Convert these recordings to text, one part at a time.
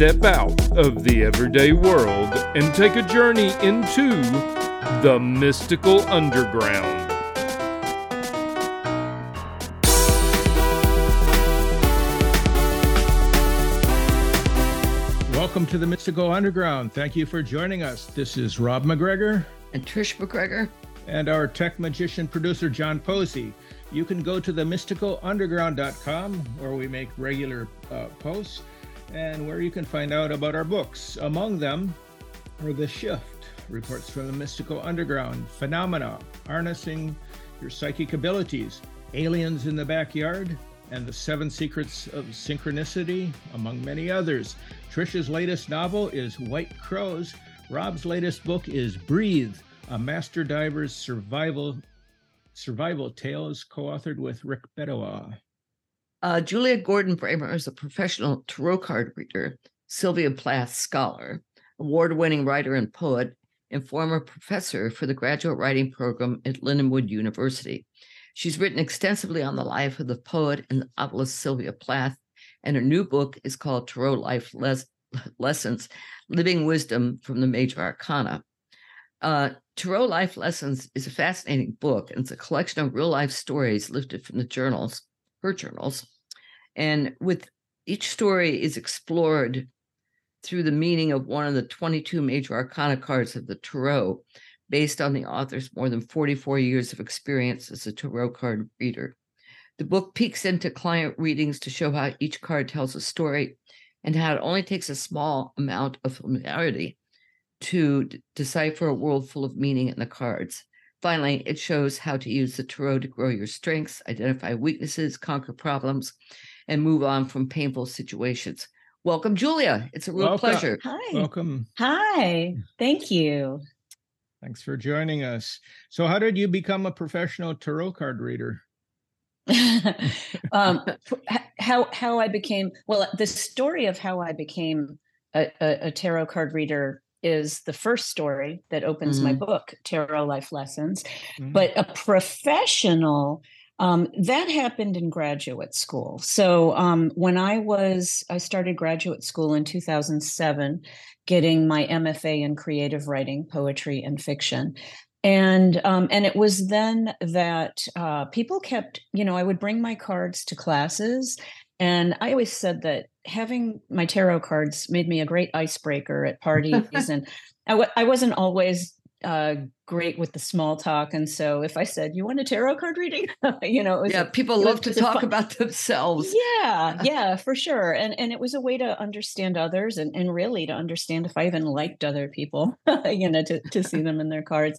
Step out of the everyday world and take a journey into the mystical underground. Welcome to the Mystical Underground. Thank you for joining us. This is Rob MacGregor and Trish MacGregor and our tech magician producer John Posey. You can go to the mysticalunderground.com where we make regular uh, posts and where you can find out about our books. Among them are The Shift, reports from the mystical underground, Phenomena, harnessing your psychic abilities, Aliens in the Backyard, and The Seven Secrets of Synchronicity, among many others. Trisha's latest novel is White Crows. Rob's latest book is Breathe, a master diver's survival survival tales, co-authored with Rick Bedoya. Uh, Julia Gordon Bramer is a professional tarot card reader, Sylvia Plath scholar, award-winning writer and poet, and former professor for the graduate writing program at Lindenwood University. She's written extensively on the life of the poet and novelist Sylvia Plath, and her new book is called Tarot Life Les- Lessons Living Wisdom from the Major Arcana. Uh, Tarot Life Lessons is a fascinating book, and it's a collection of real life stories lifted from the journals, her journals. And with each story is explored through the meaning of one of the 22 major arcana cards of the Tarot, based on the author's more than 44 years of experience as a Tarot card reader. The book peeks into client readings to show how each card tells a story and how it only takes a small amount of familiarity to d- decipher a world full of meaning in the cards. Finally, it shows how to use the tarot to grow your strengths, identify weaknesses, conquer problems, and move on from painful situations. Welcome, Julia. It's a real Welcome. pleasure. Hi. Welcome. Hi. Thank you. Thanks for joining us. So, how did you become a professional tarot card reader? um, how how I became well, the story of how I became a, a, a tarot card reader is the first story that opens my Mhm. book, Tarot Life Lessons. Mhm. But a professional um, that happened in graduate school. So um, when I was, I started graduate school in 2007, getting my MFA in creative writing, poetry, and fiction. And um, and it was then that uh, people kept, you know, I would bring my cards to classes, and I always said that having my tarot cards made me a great icebreaker at parties, and I w- I wasn't always uh, great with the small talk, and so if I said, "You want a tarot card reading?" you know, it was Yeah, a- people love was to talk about themselves. yeah yeah for sure and and it was a way to understand others and and really to understand if i even liked other people you know to to see them in their cards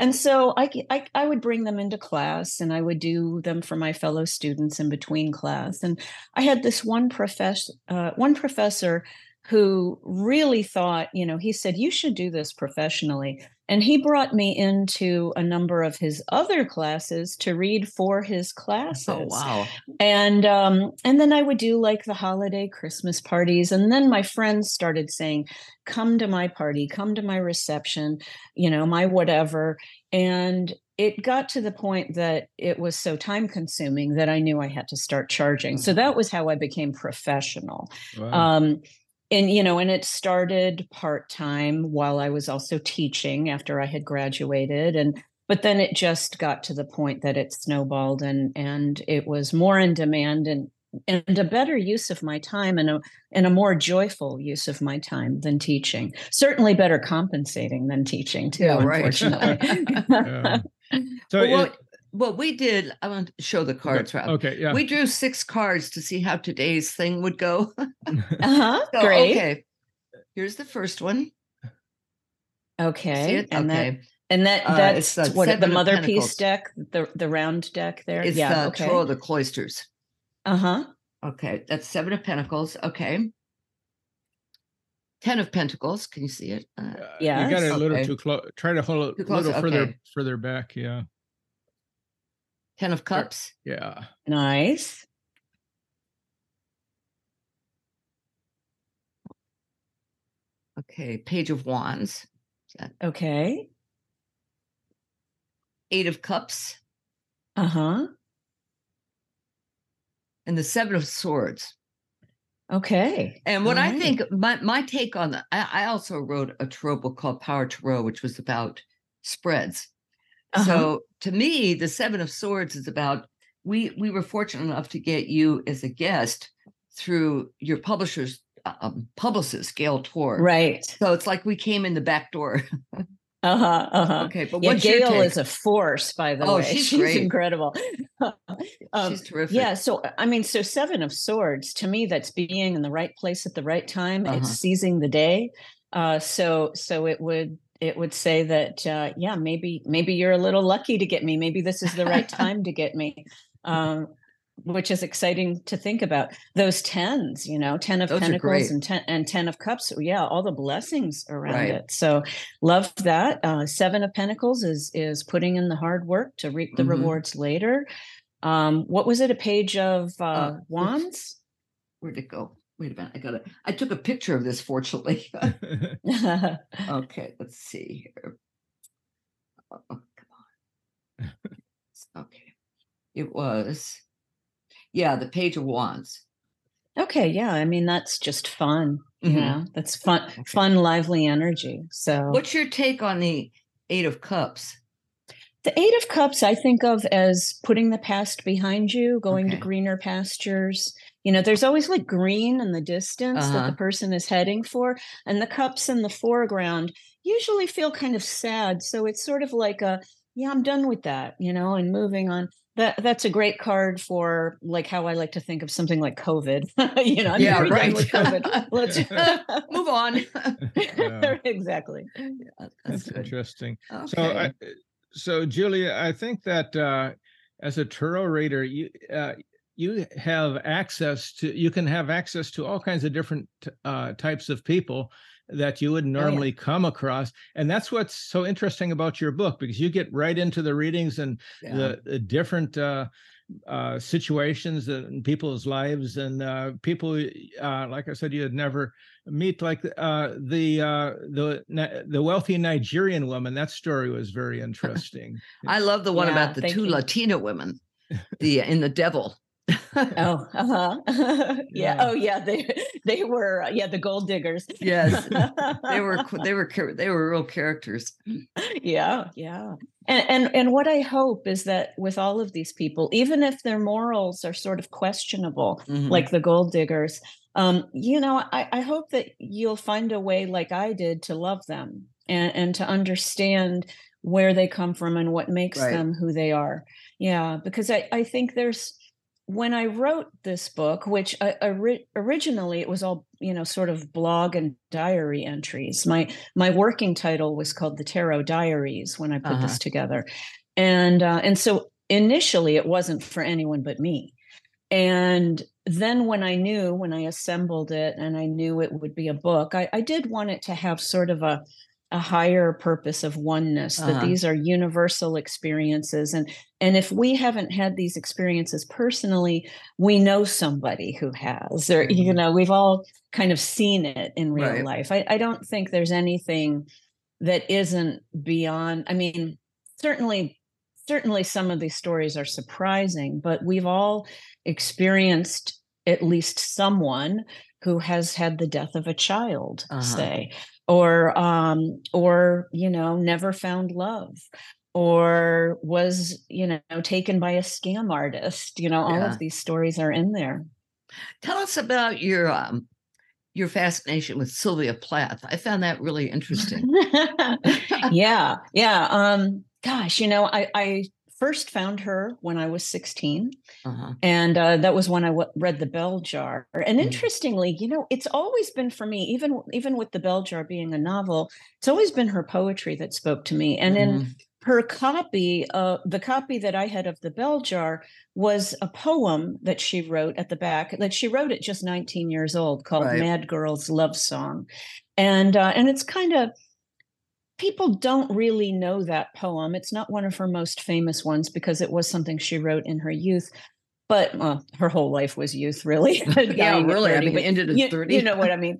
and so I I would bring them into class and I would do them for my fellow students in between class. And I had this one professor, uh, one professor who really thought, you know, he said, you should do this professionally. And he brought me into a number of his other classes to read for his classes. Oh, wow. and um and then i would do like the holiday christmas parties. And then my friends started saying come to my party. Come to my reception you know my whatever. And it got to the point that it was so time consuming that i knew i had to start charging. So that was how i became professional. Wow. um and you know and it started part-time while i was also teaching after i had graduated and but then it just got to the point that it snowballed and and it was more in demand and and a better use of my time and a and a more joyful use of my time than teaching certainly better compensating than teaching too Yeah, right. unfortunately Yeah. So, Well, it- what, what we did, I want to show the cards, Rob. okay, yeah. We drew six cards to see how today's thing would go. uh-huh So, great Okay. Here's the first one. okay and okay. that and that Uh, that's it's the what the mother piece deck the the round deck there It's yeah the okay Tarot of the Cloisters. uh-huh Okay. That's Seven of Pentacles. Okay. Ten of Pentacles. Can you see it? Uh, Uh, Yes. You got it a little Okay. too close. Try to hold it a close, little further okay. further back. Yeah. Ten of Cups. Yeah. Nice. Okay. Page of Wands. Okay. Eight of Cups. Uh huh. And the Seven of Swords. Okay. And what I think, my my take on that, I, I also wrote a tarot book called Power Tarot, which was about spreads. Uh-huh. So to me, the Seven of Swords is about we we were fortunate enough to get you as a guest through your publisher's um, publicist, Gail Tor. Right. So it's like we came in the back door. Uh huh. Uh huh. okay, but Yeah, what's your Gail is a force, by the Oh, way. she's great. incredible. Um, She's terrific. yeah. So, I mean, so Seven of Swords to me, that's being in the right place at the right time. Uh-huh. It's seizing the day. Uh, so, so it would it would say that, uh, yeah, maybe maybe you're a little lucky to get me. Maybe this is the right time to get me. Um, which is exciting to think about those tens you know 10 of Those pentacles and 10 and 10 of cups yeah all the blessings around Right. it so love that uh seven of pentacles is is putting in the hard work to reap the Mhm. rewards later um what was it a page of uh, Uh, wands Where'd it go? Wait a minute. I got it. I took a picture of this, fortunately. okay, let's see here. Oh, oh, come on. okay. It was, yeah, the Page of Wands. okay yeah i mean that's just fun you mm-hmm. know that's fun Okay. fun lively energy so What's your take on the Eight of Cups? The Eight of Cups, I think of as putting the past behind you, going to greener pastures. You know, there's always like green in the distance that Uh-huh. the person is heading for. And the cups in the foreground usually feel kind of sad. So it's sort of like a, yeah, I'm done with that, you know, and moving on. That that's a great card for like how I like to think of something like COVID. you know, I'm Yeah, very done right. with COVID. Let's Move on. Yeah. exactly. Yeah, That's that's interesting. Okay. So, I, so Julia, I think that uh, as a tarot reader, you uh, you have access to you can have access to all kinds of different uh, types of people that you would yeah. normally come across, and that's what's so interesting about your book because you get right into the readings and Yeah. the, the different uh, uh, situations and people's lives and uh, people, uh, like I said, you'd never meet. Like uh, the uh, the the wealthy Nigerian woman. That story was very interesting. I love the one Yeah, about the two you. Latina women, the in the devil. Oh, uh-huh. yeah. Yeah. Oh, yeah. They they were uh, yeah the gold diggers. Yes, they were they were they were real characters. yeah, yeah. And and and what I hope is that with all of these people, even if their morals are sort of questionable, Mhm. like the gold diggers, um, you know, I, I hope that you'll find a way, like I did, to love them and and to understand where they come from and what makes Right. them who they are. Yeah, because I I think there's when I wrote this book, which I, ori- originally it was all you know, sort of blog and diary entries. My my working title was called the Tarot Diaries when I put Uh-huh. this together, and uh, and so initially it wasn't for anyone but me. And then when I knew when I assembled it and I knew it would be a book, I, I did want it to have sort of a a higher purpose of oneness that Uh-huh. these are universal experiences and and if we haven't had these experiences personally we know somebody who has or you Mhm. know we've all kind of seen it in real Right. life I, I don't think there's anything that isn't beyond i mean certainly certainly some of these stories are surprising but we've all experienced at least someone who has had the death of a child Uh-huh. say or um or you know never found love or was you know taken by a scam artist you know all Yeah. of these stories are in there Tell us about your um your fascination with Sylvia Plath. I found that really interesting. yeah yeah um gosh you know i i first found her when i was 16 Uh-huh. and uh, that was when I w- read the bell jar and Mm. interestingly you know it's always been for me even even with the bell jar being a novel it's always been her poetry that spoke to me and in Mhm. her copy uh, the copy that i had of the bell jar was a poem that she wrote at the back that she wrote at just 19 years old called Right. mad girl's love song and uh, and it's kind of people don't really know that poem. It's not one of her most famous ones because it was something she wrote in her youth. But well, her whole life was youth, really. yeah, really. I mean, ended at you, 30. You know what I mean?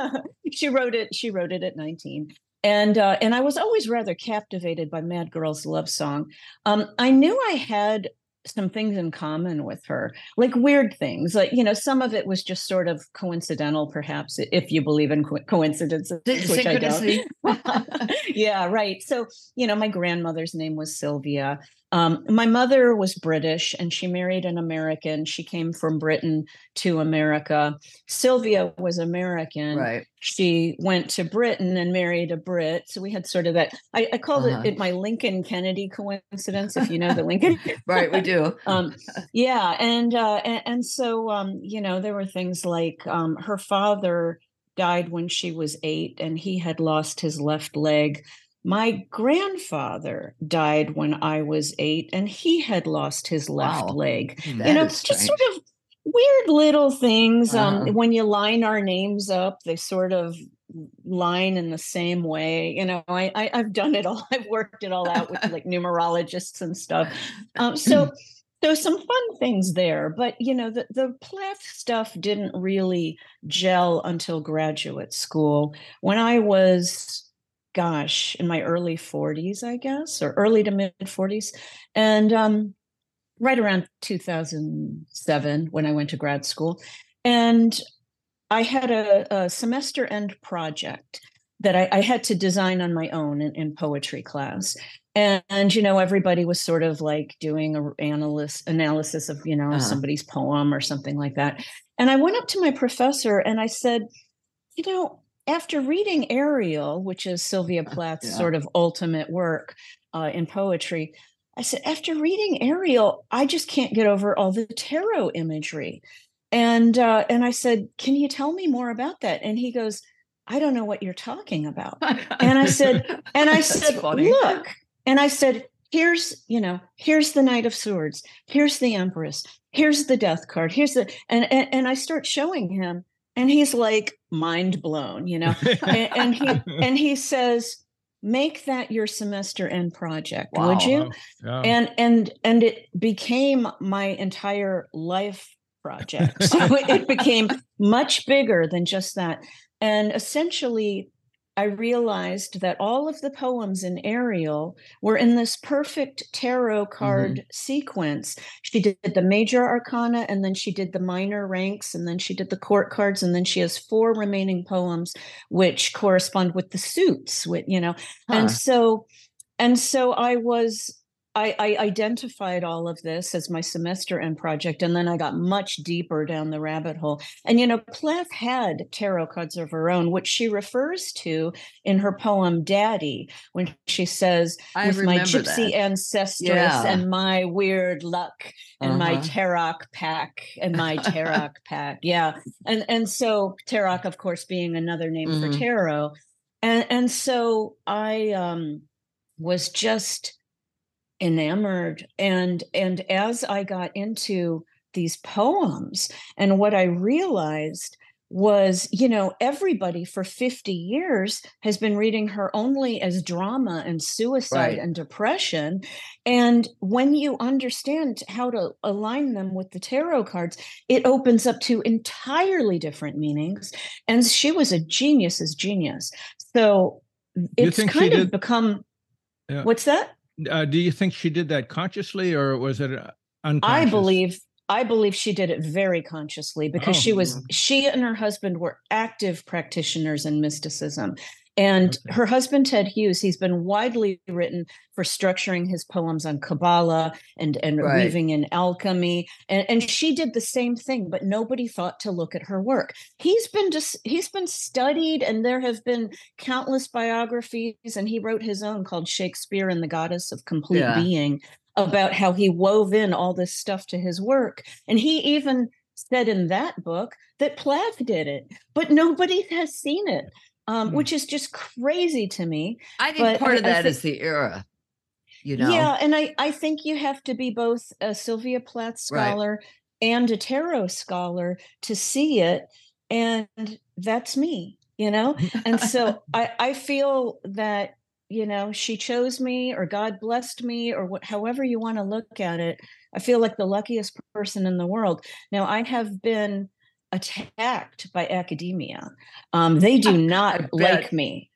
she wrote it. She wrote it at 19 and uh, and I was always rather captivated by Mad Girl's love song. Um, I knew I had some things in common with her, like weird things. Like you know, some of it was just sort of coincidental, perhaps, if you believe in co- coincidences, which I don't. yeah, right. So you know, my grandmother's name was Sylvia. Um, my mother was British and she married an American. She came from Britain to America. Sylvia was American. Right. She went to Britain and married a Brit. So we had sort of that. I, I called uh-huh. it, it, my Lincoln Kennedy coincidence, if you know the Lincoln. right, we do. um, yeah. And, uh, and, and so, um, you know, there were things like um, her father died when she was eight and he had lost his left leg my grandfather died when I was eight, and he had lost his left wow. leg. That you know, just sort of weird little things. Um, uh-huh. Um, when you line our names up, they sort of line in the same way. You know, I, I have done it all. I've worked it all out with like numerologists and stuff. Um, so there's some fun things there, but you know, the the Plath stuff didn't really gel until graduate school. When I was gosh, in my early 40s, I guess, or early to mid 40s. And um, right around 2007 when I went to grad school. And I had a, a semester end project that I, I, had to design on my own in, in poetry class. And, and, you know, everybody was sort of like doing a analysis analysis of, you know, uh-huh. somebody's poem or something like that. And I went up to my professor and I said, you know, after reading Ariel, which is Sylvia Plath's yeah. sort of ultimate work uh, in poetry, I said, after reading Ariel, I just can't get over all the tarot imagery. And uh, and I said, can you tell me more about that? And he goes, I don't know what you're talking about. and I said, and I said, funny. look, and I said, here's you know, here's the Knight of Swords, here's the Empress, here's the Death card, here's the, and and, and I start showing him and he's like mind blown you know and, and, he and he says make that your semester end project wow. would you yeah. and and and it became my entire life project so it became much bigger than just that and essentially I realized that all of the poems in Ariel were in this perfect tarot card mm-hmm. sequence. She did the major arcana, and then she did the minor ranks, and then she did the court cards, and then she has four remaining poems which correspond with the suits. With you know, huh. and so and so I was I, I, identified all of this as my semester end project, and then I got much deeper down the rabbit hole. And you know, Plath had tarot cards of her own, which she refers to in her poem "Daddy," when she says, I "With my gypsy that. ancestress yeah. and my weird luck and uh-huh. my tarot pack and my tarot pack." Yeah, and and so tarot, of course, being another name mm-hmm. for tarot, and and so I um was just enamored. And and as i got into these poems and what i realized was you know everybody for 50 years has been reading her only as drama and suicide right. and depression. And when you understand how to align them with the tarot cards it opens up to entirely different meanings. And she was a genius's genius. So it's kind of become yeah. what's that uh, do you think she did that consciously or was it uh, unconscious? I believe I believe she did it very consciously because oh. she was she and her husband were active practitioners in mysticism. And okay. her husband, Ted Hughes, he's been widely written for structuring his poems on Kabbalah and, and right. weaving in alchemy. And, and she did the same thing, but nobody thought to look at her work. He's been just he's been studied, and there have been countless biographies, and he wrote his own called Shakespeare and the Goddess of Complete yeah. Being about how he wove in all this stuff to his work. And he even said in that book that Plath did it, but nobody has seen it um, mm. which is just crazy to me. I think but part I, of that think, is the era. You know? Yeah, and I, I think you have to be both a Sylvia Plath scholar right. and a tarot scholar to see it. And that's me. you know? And so I, I feel that, you know, she chose me or God blessed me or what, however you want to look at it. I feel like the luckiest person in the world. Now, I have been attacked by academia. Um, they do not like me.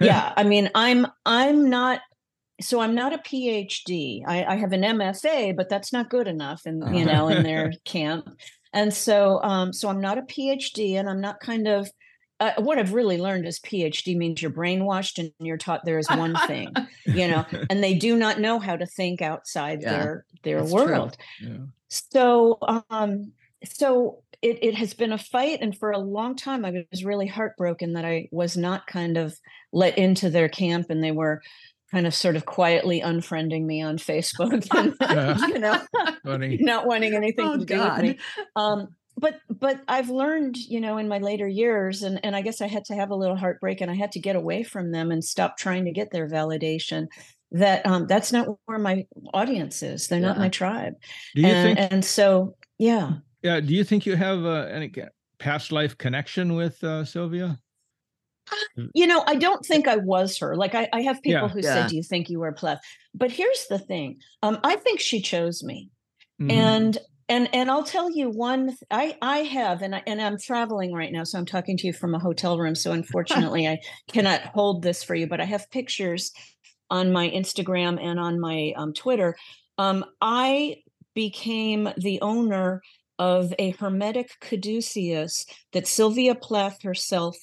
yeah, I mean, I'm I'm not so I'm not a PhD. I, I, have an MFA, but that's not good enough in you know in their camp. And so um, so I'm not a PhD, and I'm not kind of uh, what I've really learned is PhD means you're brainwashed and you're taught there is one thing, you know, and they do not know how to think outside yeah, their their world. Yeah. So um so it, it has been a fight and for a long time i was really heartbroken that i was not kind of let into their camp and they were kind of sort of quietly unfriending me on facebook and you know Funny. not wanting anything oh, to do God. with me um, but but i've learned you know in my later years and and i guess i had to have a little heartbreak and i had to get away from them and stop trying to get their validation that um, that's not where my audience is they're yeah. not my tribe do you and, think and so yeah yeah. Do you think you have uh, any past life connection with uh, Sylvia? Uh, you know, I don't think I was her. Like I, I have people yeah. who yeah. said, "Do you think you were Plath?" But here's the thing: um, I think she chose me, mm-hmm. and and and I'll tell you one. I I have, and I and I'm traveling right now, so I'm talking to you from a hotel room. So unfortunately, I cannot hold this for you, but I have pictures on my Instagram and on my um, Twitter. Um, I became the owner of a hermetic caduceus that Sylvia Plath herself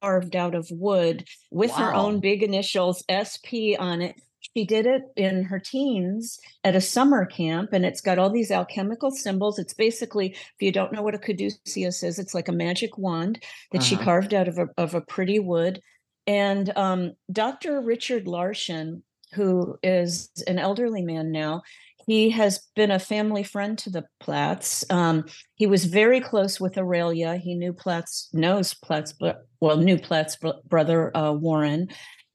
carved out of wood with wow. her own big initials SP on it. She did it in her teens at a summer camp, and it's got all these alchemical symbols. It's basically, if you don't know what a caduceus is, it's like a magic wand that uh-huh. she carved out of a, of a pretty wood. And um, Dr. Richard Larschan, who is an elderly man now, he has been a family friend to the Plaths. Um, he was very close with Aurelia. He knew Plaths, knows Plaths, well, knew Plath's brother uh, Warren.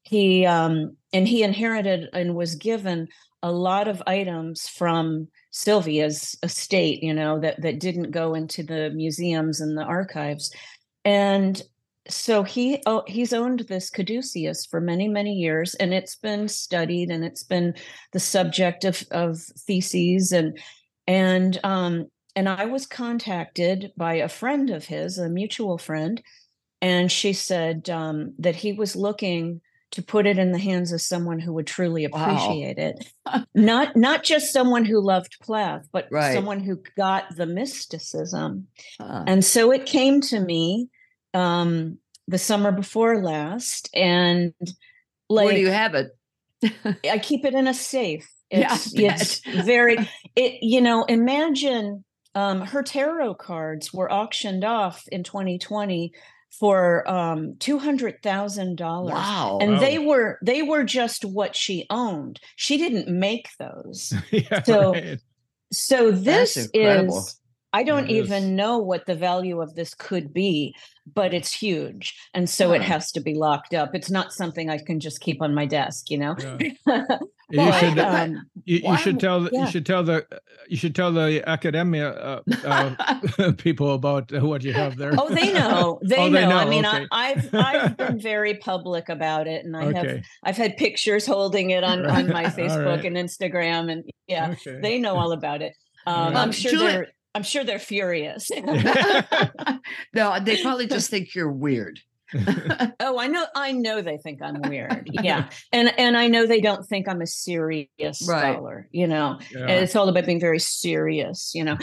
He um, and he inherited and was given a lot of items from Sylvia's estate, you know, that that didn't go into the museums and the archives. And so he oh, he's owned this caduceus for many many years and it's been studied and it's been the subject of of theses and and um and I was contacted by a friend of his a mutual friend and she said um, that he was looking to put it in the hands of someone who would truly appreciate wow. it not not just someone who loved plath but right. someone who got the mysticism and so it came to me um, the summer before last, and like, where do you have it? I keep it in a safe. It's, yeah, it's very it. You know, imagine um, her tarot cards were auctioned off in 2020 for um two hundred thousand dollars. Wow! And wow. they were they were just what she owned. She didn't make those. yeah, so right. so this is I don't even know what the value of this could be, but it's huge. And so it has to be locked up. It's not something I can just keep on my desk, you know? Yeah. you should um, you, you should tell yeah. you should tell the you should tell the academia uh, uh, people about what you have there. Oh, they know. They, oh, know. they know. I mean, okay. I, have I've been very public about it, and I okay. have I've had pictures holding it on on my Facebook right. and Instagram, and yeah, okay. they know all about it. Um, I'm sure Julie, they're I'm sure they're furious. no, they probably just think you're weird. oh, I know. I know they think I'm weird. Yeah, and and I know they don't think I'm a serious right. scholar. You know, yeah. it's all about being very serious. You know.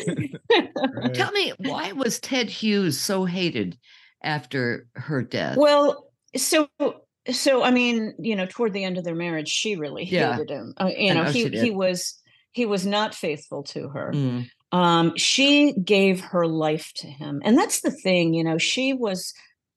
right. Tell me, why was Ted Hughes so hated after her death? Well, so so I mean, you know, toward the end of their marriage, she really hated yeah. him. Uh, you know, he he was he was not faithful to her. Mm. Um, she gave her life to him. And that's the thing, you know, she was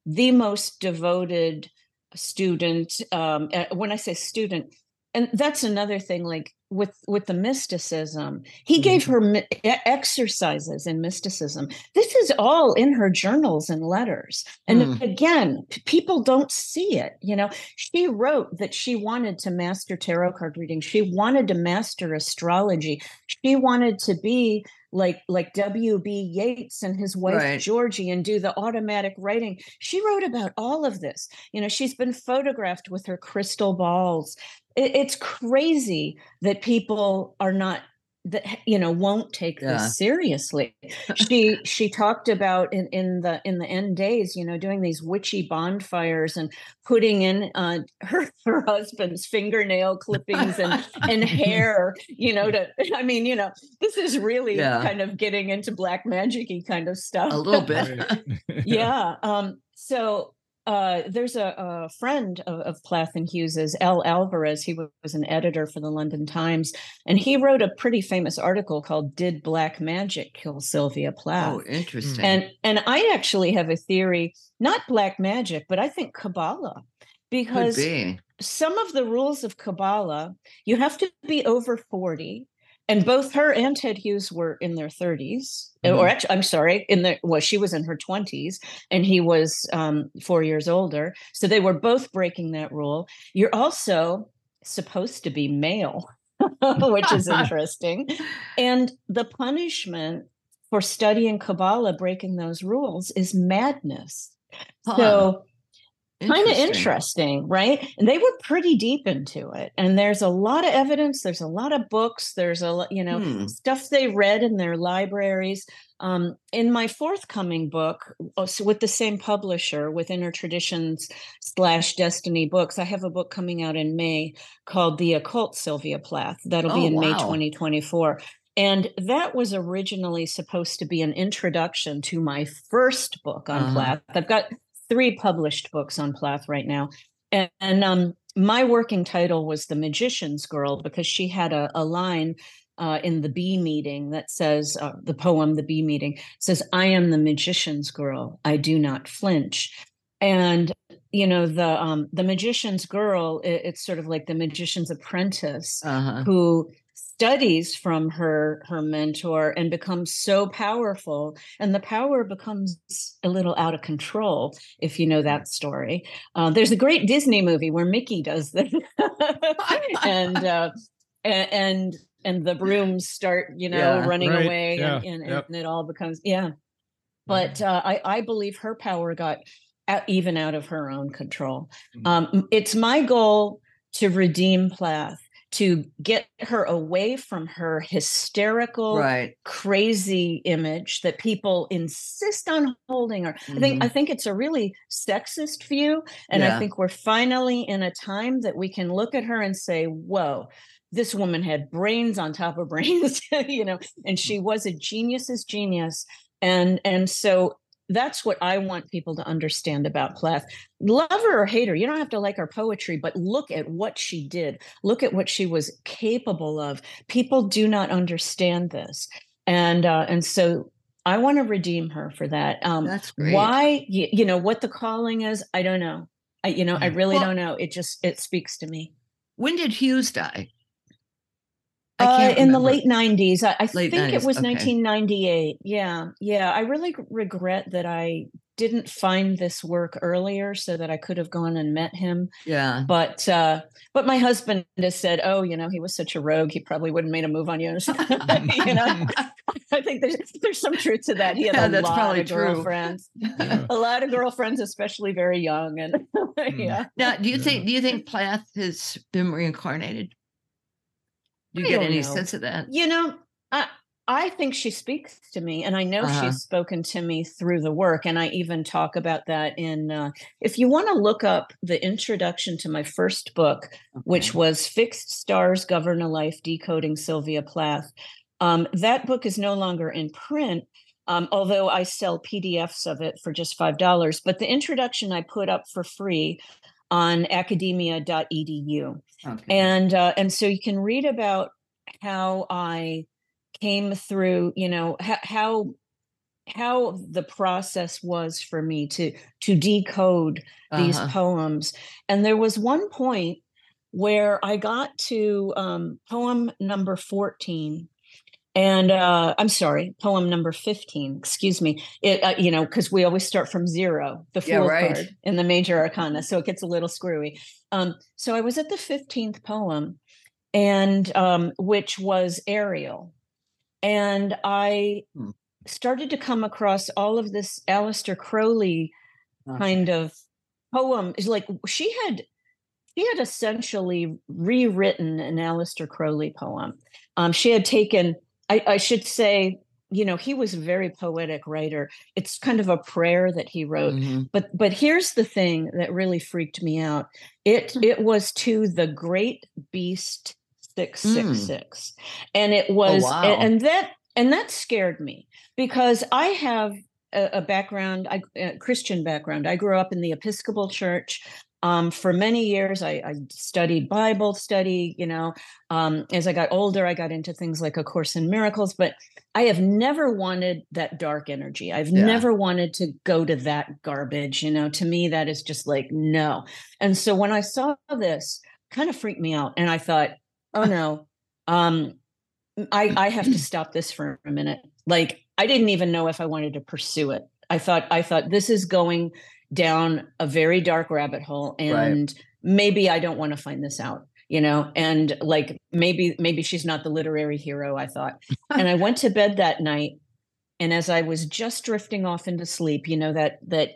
the most devoted student. Um, eh, when I say student, and that's another thing, like with with the mysticism he mm-hmm. gave her exercises in mysticism this is all in her journals and letters and mm. again people don't see it you know she wrote that she wanted to master tarot card reading she wanted to master astrology she wanted to be like like W.B. Yeats and his wife right. Georgie and do the automatic writing. She wrote about all of this. You know, she's been photographed with her crystal balls. It, it's crazy that people are not that you know won't take yeah. this seriously. She she talked about in in the in the end days you know doing these witchy bonfires and putting in uh her her husband's fingernail clippings and and hair you know to i mean you know this is really yeah. kind of getting into black magicy kind of stuff. a little bit. Yeah um so uh, there's a, a friend of, of, Plath and Hughes's, Al Alvarez. He was an editor for the London Times, and he wrote a pretty famous article called "Did Black Magic Kill Sylvia Plath?" Oh, interesting. And and I actually have a theory, not black magic, but I think Kabbalah, because be. some of the rules of Kabbalah, you have to be over forty and both her and Ted Hughes were in their 30s, mm-hmm. or actually, I'm sorry, in the well, she was in her 20s, and he was um, four years older. So they were both breaking that rule. You're also supposed to be male, which is interesting. And the punishment for studying Kabbalah, breaking those rules, is madness. Huh. So kind of interesting, right? And they were pretty deep into it. And there's a lot of evidence, there's a lot of books, there's a lot, you know hmm. stuff they read in their libraries. Um, in my forthcoming book, uh, with the same publisher, with Inner Traditions slash Destiny Books, I have a book coming out in May called The Occult Sylvia Plath. That'll oh, be in wow. May 2024. And that was originally supposed to be an introduction to my first book on uh-huh. Plath. I've got three published books on Plath right now. And, and um, my working title was The Magician's Girl because she had a, a line uh, in the bee meeting that says, uh, the poem, The Bee Meeting, says, I am the magician's girl. I do not flinch. And you know the um the magician's girl it, it's sort of like the magician's apprentice uh-huh. who studies from her her mentor and becomes so powerful and the power becomes a little out of control if you know that story uh, there's a great disney movie where mickey does this and uh, and and the brooms start you know yeah, running right. away yeah, and, and, yep. and, it all becomes yeah but uh, I, I believe her power got out, even out of her own control mm-hmm. um, it's my goal to redeem plath to get her away from her hysterical right. crazy image that people insist on holding her mm-hmm. i think i mm-hmm. think it's a really sexist view and yeah. i think we're finally in a time that we can look at her and say whoa this woman had brains on top of brains you know and she was a genius's genius and and so that's what I want people to understand about Plath. Lover or hater, you don't have to like her poetry, but look at what she did. Look at what she was capable of. People do not understand this, and uh, and so I want to redeem her for that. Um, that's great. Why you, you know what the calling is? I don't know. I you know I mm. really well, don't know. It just it speaks to me. When did Hughes die? Uh, in the late 90s. I, I late think 90s. it was okay. 1998. Yeah. Yeah. I really regret that I didn't find this work earlier so that I could have gone and met him. Yeah. But uh but my husband has said, "Oh, you know, he was such a rogue, he probably wouldn't made a move on you." you know. I think there's there's some truth to that. He had yeah, a lot of girlfriends. Yeah. a lot of girlfriends especially very young and hmm. yeah. Now, do you yeah. think do you think Plath has been reincarnated? Do you I get any know. sense of that? You know, I I think she speaks to me, and I know uh-huh. she's spoken to me through the work. And I even talk about that in. Uh, if you want to look up the introduction to my first book, okay. which was "Fixed Stars Govern a Life: Decoding Sylvia Plath," um, that book is no longer in print. Um, although I sell PDFs of it for just five dollars, but the introduction I put up for free on academia.edu. Okay. And uh, and so you can read about how I came through, you know, how how the process was for me to to decode these uh-huh. poems. And there was one point where I got to um, poem number 14 and uh, I'm sorry, poem number 15, excuse me. It, uh, you know, because we always start from zero, the fool yeah, right. card in the major arcana. So it gets a little screwy. Um, so I was at the 15th poem, and um, which was Ariel. and I hmm. started to come across all of this Aleister Crowley okay. kind of poem. Is like she had she had essentially rewritten an Aleister Crowley poem. Um, she had taken, I, I should say, you know he was a very poetic writer. It's kind of a prayer that he wrote. Mm-hmm. but but here's the thing that really freaked me out. It it was to the great beast 666 mm. and it oh, was oh, wow. and, and, that and that scared me because i have a, a background I, a christian background. I grew up in the episcopal church um, for many years I, I, studied bible study you know um, as i got older i got into things like a course in miracles but i have never wanted that dark energy. I've yeah. never wanted to go to that garbage you know to me that is just like no. And so when i saw this kind of freaked me out and i thought oh no. Um, i i have to stop this for a minute. Like i didn't even know if i wanted to pursue it. I thought i thought this is going down a very dark rabbit hole and right. maybe I don't want to find this out you know and like maybe maybe she's not the literary hero I thought and I went to bed that night and as I was just drifting off into sleep you know that that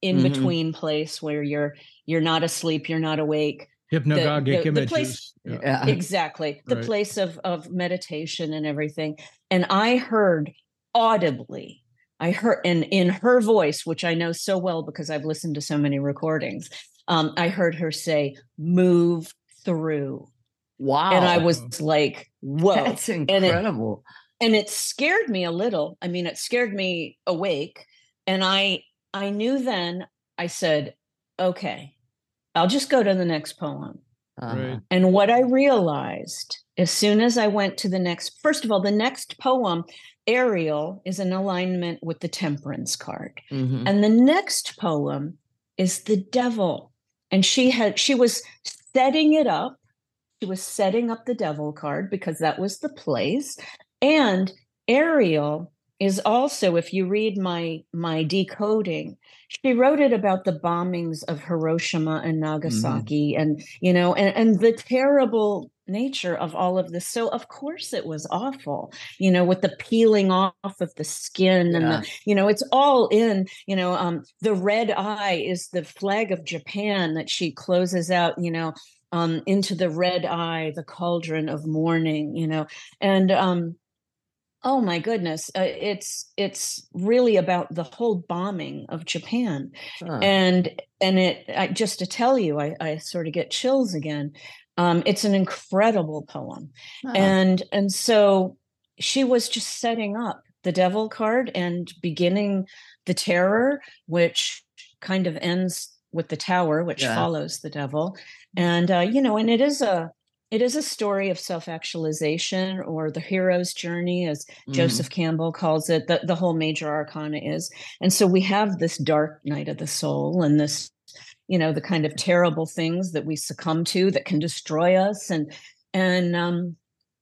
in mm-hmm. between place where you're you're not asleep you're not awake hypnagogic the, the, images the place, yeah. exactly the right. place of of meditation and everything and i heard audibly I heard and in her voice, which I know so well because I've listened to so many recordings. Um, I heard her say, "Move through." Wow! And I was like, "Whoa, that's incredible!" And it, and it scared me a little. I mean, it scared me awake, and I I knew then. I said, "Okay, I'll just go to the next poem." Uh-huh. And what I realized as soon as I went to the next, first of all, the next poem Ariel is in alignment with the temperance card. Mm-hmm. And the next poem is the devil. And she had she was setting it up. She was setting up the devil card because that was the place. And Ariel is also if you read my my decoding she wrote it about the bombings of hiroshima and mm-hmm. nagasaki mm-hmm. and you know and, and the terrible nature of all of this so of course it was awful you know with the peeling off of the skin and the you know it's all in you know um the red eye is the flag of japan that she closes out you know um into the red eye the cauldron of mourning you know and um Oh my goodness, uh, it's it's really about the whole bombing of Japan, huh. and and it I, just to tell you, I, I sort of get chills again. Um, it's an incredible poem, huh. and and so she was just setting up the devil card and beginning the terror, which kind of ends with the tower, which yeah. follows the devil, and uh, you know, and it is a it is a story of self-actualization or the hero's journey as mm-hmm. joseph campbell calls it the, the whole major arcana is and so we have this dark night of the soul and this you know the kind of terrible things that we succumb to that can destroy us and and um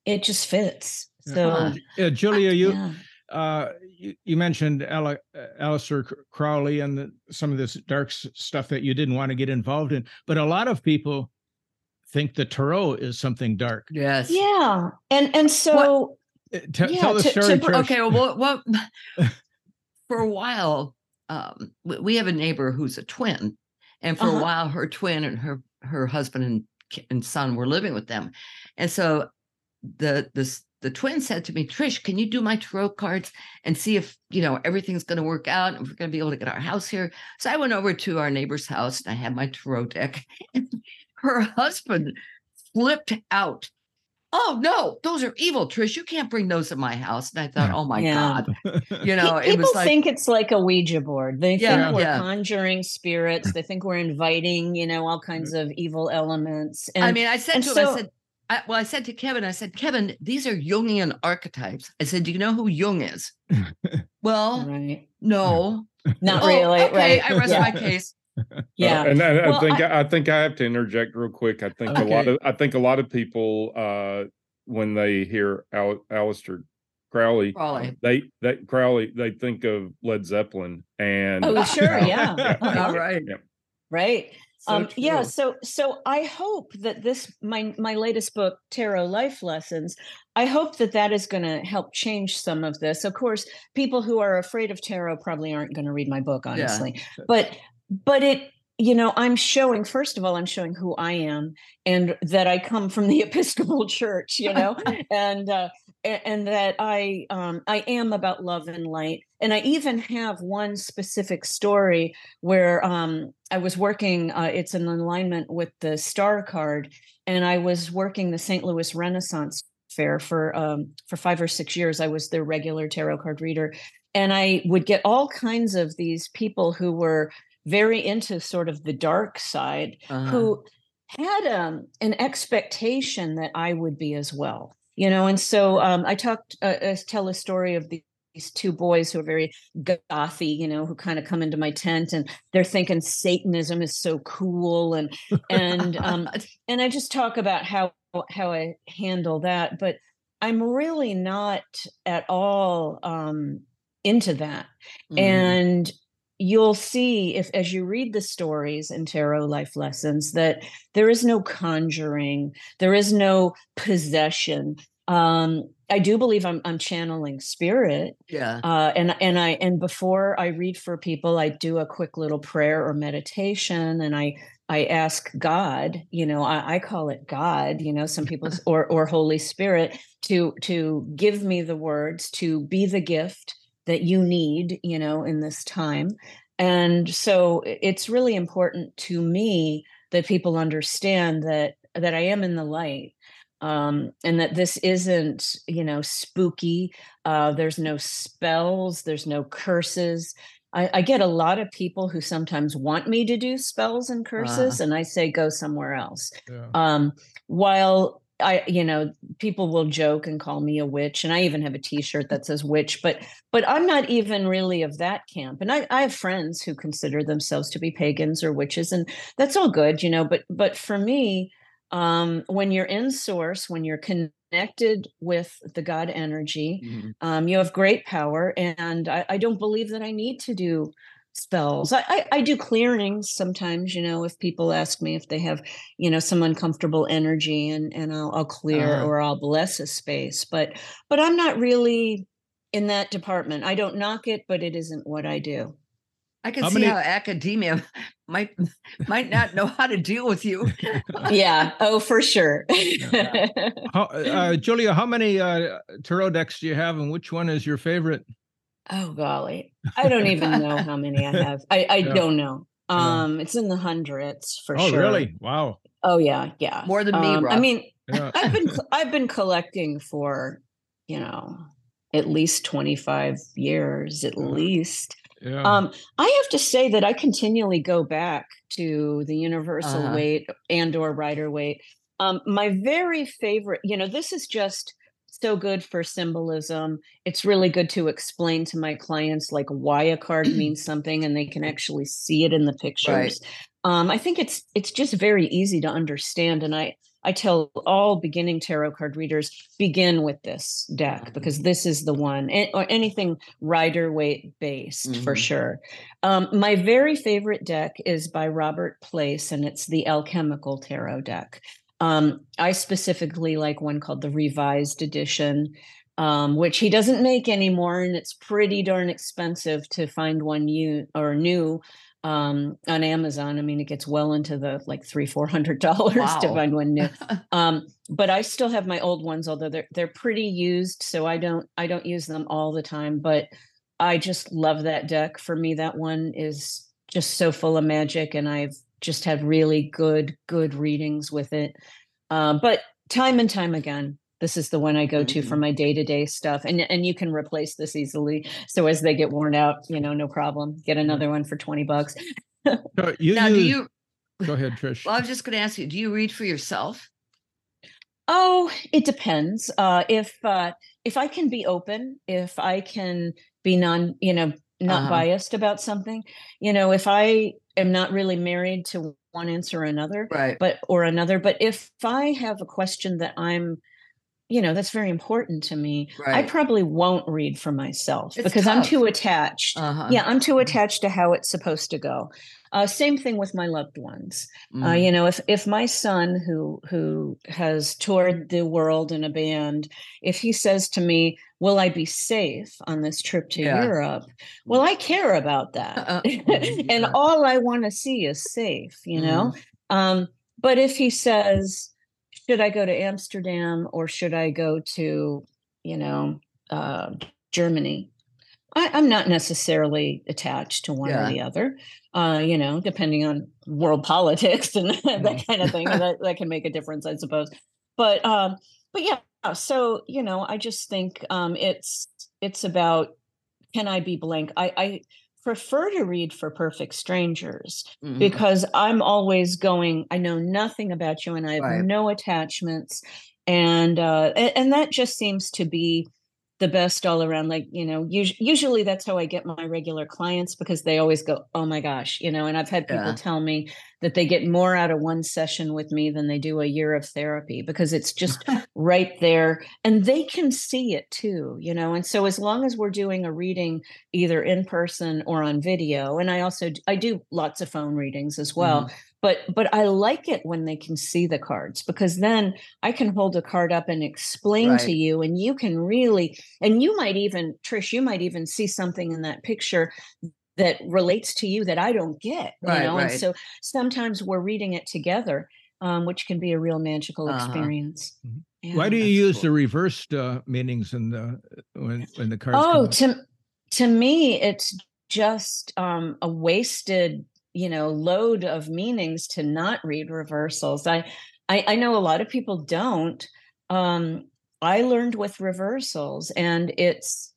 it just fits so yeah, julia you yeah. uh you, you mentioned Ale- Aleister Crowley and the, some of this dark stuff that you didn't want to get involved in, but a lot of people think the tarot is something dark. Yes. Yeah. And and so uh, T- yeah, tell the to, story. To, okay. Well, what for a while, um, we have a neighbor who's a twin, and for uh-huh. a while, her twin and her her husband and and son were living with them, and so the the the twin said to me, Trish, can you do my tarot cards and see if you know everything's going to work out and we're going to be able to get our house here? So I went over to our neighbor's house and I had my tarot deck, her husband flipped out. Oh no, those are evil, Trish. You can't bring those in my house. And I thought, oh my yeah. God. You know, people it was like, think it's like a Ouija board. They yeah, think we're yeah. conjuring spirits. They think we're inviting, you know, all kinds of evil elements. And I mean, I said to so, him, I said, I, well, I said to Kevin, I said, Kevin, these are Jungian archetypes. I said, do you know who Jung is? well, right. no, not oh, really. Okay, right. I rest my case. Yeah. uh, and I, I think I, I, think i have to interject real quick. I think okay. a lot of i think a lot of people uh when they hear Al, Aleister Crowley, Crowley, they that Crowley they think of Led Zeppelin and oh sure yeah, yeah. all right. yeah. right. So um yeah so so i hope that this my my latest book tarot life lessons i hope that that is going to help change some of this. Of course people who are afraid of tarot probably aren't going to read my book honestly. But but it you know i'm showing first of all i'm showing who i am and that i come from the episcopal church you know and uh and that i um i am about love and light. And i even have one specific story where um i was working uh, it's an alignment with the star card and i was working the st louis renaissance fair for um for five or six years. I was their regular tarot card reader. And i would get all kinds of these people who were very into sort of the dark side Uh-huh. who had um, an expectation that I would be as well, you know. And so um, I talked, uh, uh, tell a story of the, these two boys who are very gothy, you know, who kind of come into my tent and they're thinking Satanism is so cool, and and um, and I just talk about how how I handle that, but I'm really not at all um, into that Mhm. and you'll see if as you read the stories in tarot life lessons that there is no conjuring there is no possession um i do believe i'm i'm channeling spirit yeah. uh and and i and before i read for people i do a quick little prayer or meditation and i i ask god you know i, I call it god you know some people or or holy spirit to to give me the words to be the gift that you need you know in this time. And so it's really important to me that people understand that that i am in the light um and that this isn't you know spooky uh there's no spells there's no curses. I, I get a lot of people who sometimes want me to do spells and curses and i say go somewhere else. Yeah. um while i you know people will joke and call me a witch and i even have a t-shirt that says witch but but i'm not even really of that camp and i i have friends who consider themselves to be pagans or witches and that's all good you know but but for me um when you're in source when you're connected with the god energy Mhm. um you have great power and i, I don't believe that i need to do spells I, I i do clearings sometimes you know if people ask me if they have you know some uncomfortable energy and and i'll, I'll clear Uh-huh. or i'll bless a space but but i'm not really in that department i don't knock it but it isn't what i do I can How see many- how academia might might not know how to deal with you. yeah oh for sure How, uh, Julia, how many uh, tarot decks do you have, and which one is your favorite? Oh golly i don't even know how many i have i i Yeah. don't know Yeah. um it's in the hundreds for oh, sure Oh really? Wow. oh yeah yeah More than me, Um, i mean Yeah. I've been I've been collecting for, you know, at least 25 years at least. yeah. Um I have to say that I continually go back to the universal Uh-huh. Waite and or Rider Waite. Um my very favorite, you know, this is just so good for symbolism. It's really good to explain to my clients like why a card means something and they can actually see it in the pictures. Um I think it's it's just very easy to understand and I I tell all beginning tarot card readers begin with this deck Mhm. because this is the one, or anything Rider Waite based for Mhm. sure. Um, my very favorite deck is by Robert Place, and it's the Alchemical Tarot deck. Um, I specifically like one called the Revised Edition, um, which he doesn't make anymore, and it's pretty darn expensive to find one new or new um on amazon. I mean it gets well into the like three four hundred dollars to find one new. Um but i still have my old ones although they're they're pretty used so i don't i don't use them all the time but i just love that deck. For me that one is just so full of magic and i've just had really good good readings with it uh, but time and time again this is the one i go to for Mhm. my day-to-day stuff and and you can replace this easily so as they get worn out you know no problem get another one for 20 bucks So you now, do you? Go ahead, Trish. Well, I was just going to ask you. Do you read for yourself? Oh, it depends. Uh, if uh, if I can be open, if I can be non, you know, not Uh-huh. biased about something, you know, if I am not really married to one answer or another, Right. but or another, but if I have a question that I'm you know that's very important to me Right. i probably won't read for myself It's because i'm too attached. Uh-huh. yeah i'm too attached to how it's supposed to go. Uh, same thing with my loved ones. Uh, Mm. you know if if my son who who has toured the world in a band if he says to me will i be safe on this trip to Yeah. europe? Well i care about that. Uh, and all i want to see is safe you know? Um but if he says should i go to amsterdam or should i go to you know uh germany? I, i'm not necessarily attached to one Yeah. or the other uh you know depending on world politics and that kind of thing that, that can make a difference i suppose. But um but yeah so you know i just think um it's it's about can i be blank? I i prefer to read for perfect strangers Mhm. because I'm always going, I know nothing about you and I have Right. no attachments. And uh a- and, that just seems to be the best all around. Like, you know, us- usually that's how I get my regular clients because they always go, Oh my gosh, you know, and I've had people Yeah. tell me that they get more out of one session with me than they do a year of therapy because it's just right there and they can see it too, you know. And so as long as we're doing a reading either in person or on video and i also i do lots of phone readings as well Mm-hmm. But but i like it when they can see the cards because then i can hold a card up and explain to you and you can really and you might even trish you might even see something in that picture that relates to you that i don't get you Right, know and so sometimes we're reading it together um, which can be a real magical Uh-huh. experience Mhm. Yeah. Why do you that's use the reversed uh, meanings in the when when the cards? oh come out? to to me it's just um a wasted you know load of meanings to not read reversals. I i, I know a lot of people don't. Um i learned with reversals and it's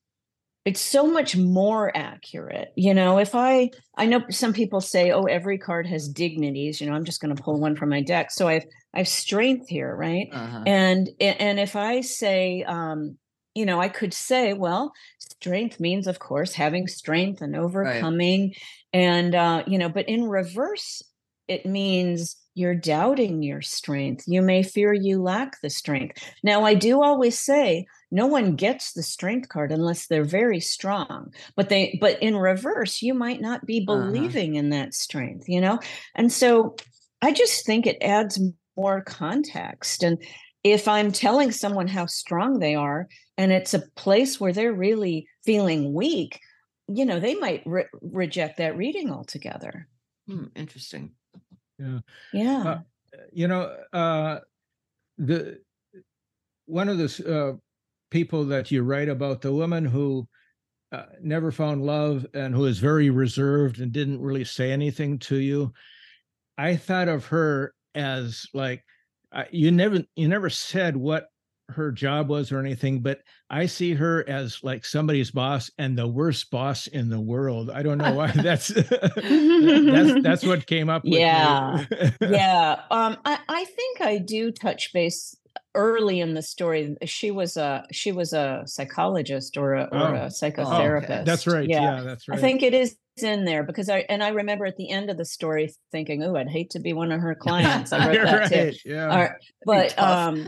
it's so much more accurate you know? If i i know some people say oh every card has dignities you know i'm just going to pull one from my deck. So i've i've strength here right? Uh-huh. and and if i say um you know i could say well strength means of course having strength and overcoming and uh you know but in reverse it means you're doubting your strength. You may fear you lack the strength. Now i do always say no one gets the strength card unless they're very strong but they but in reverse you might not be Uh-huh. believing in that strength you know? And so i just think it adds more context and if i'm telling someone how strong they are and it's a place where they're really feeling weak you know they might re- reject that reading altogether. Hmm, interesting. yeah. Uh, you know uh the one of the uh people that you write about the woman who uh, never found love and who is very reserved and didn't really say anything to you i thought of her as like uh, you never you never said what her job was or anything but i see her as like somebody's boss and the worst boss in the world. I don't know why that's that's that's what came up with. Yeah. yeah. Um I, I think i do touch base early in the story. She was a she was a psychologist or a, or Oh. a Oh, psychotherapist that's right. Yeah, that's right. I think it is in there because I and I remember at the end of the story thinking, "Oh, I'd hate to be one of her clients." I wrote that too. yeah right, but um,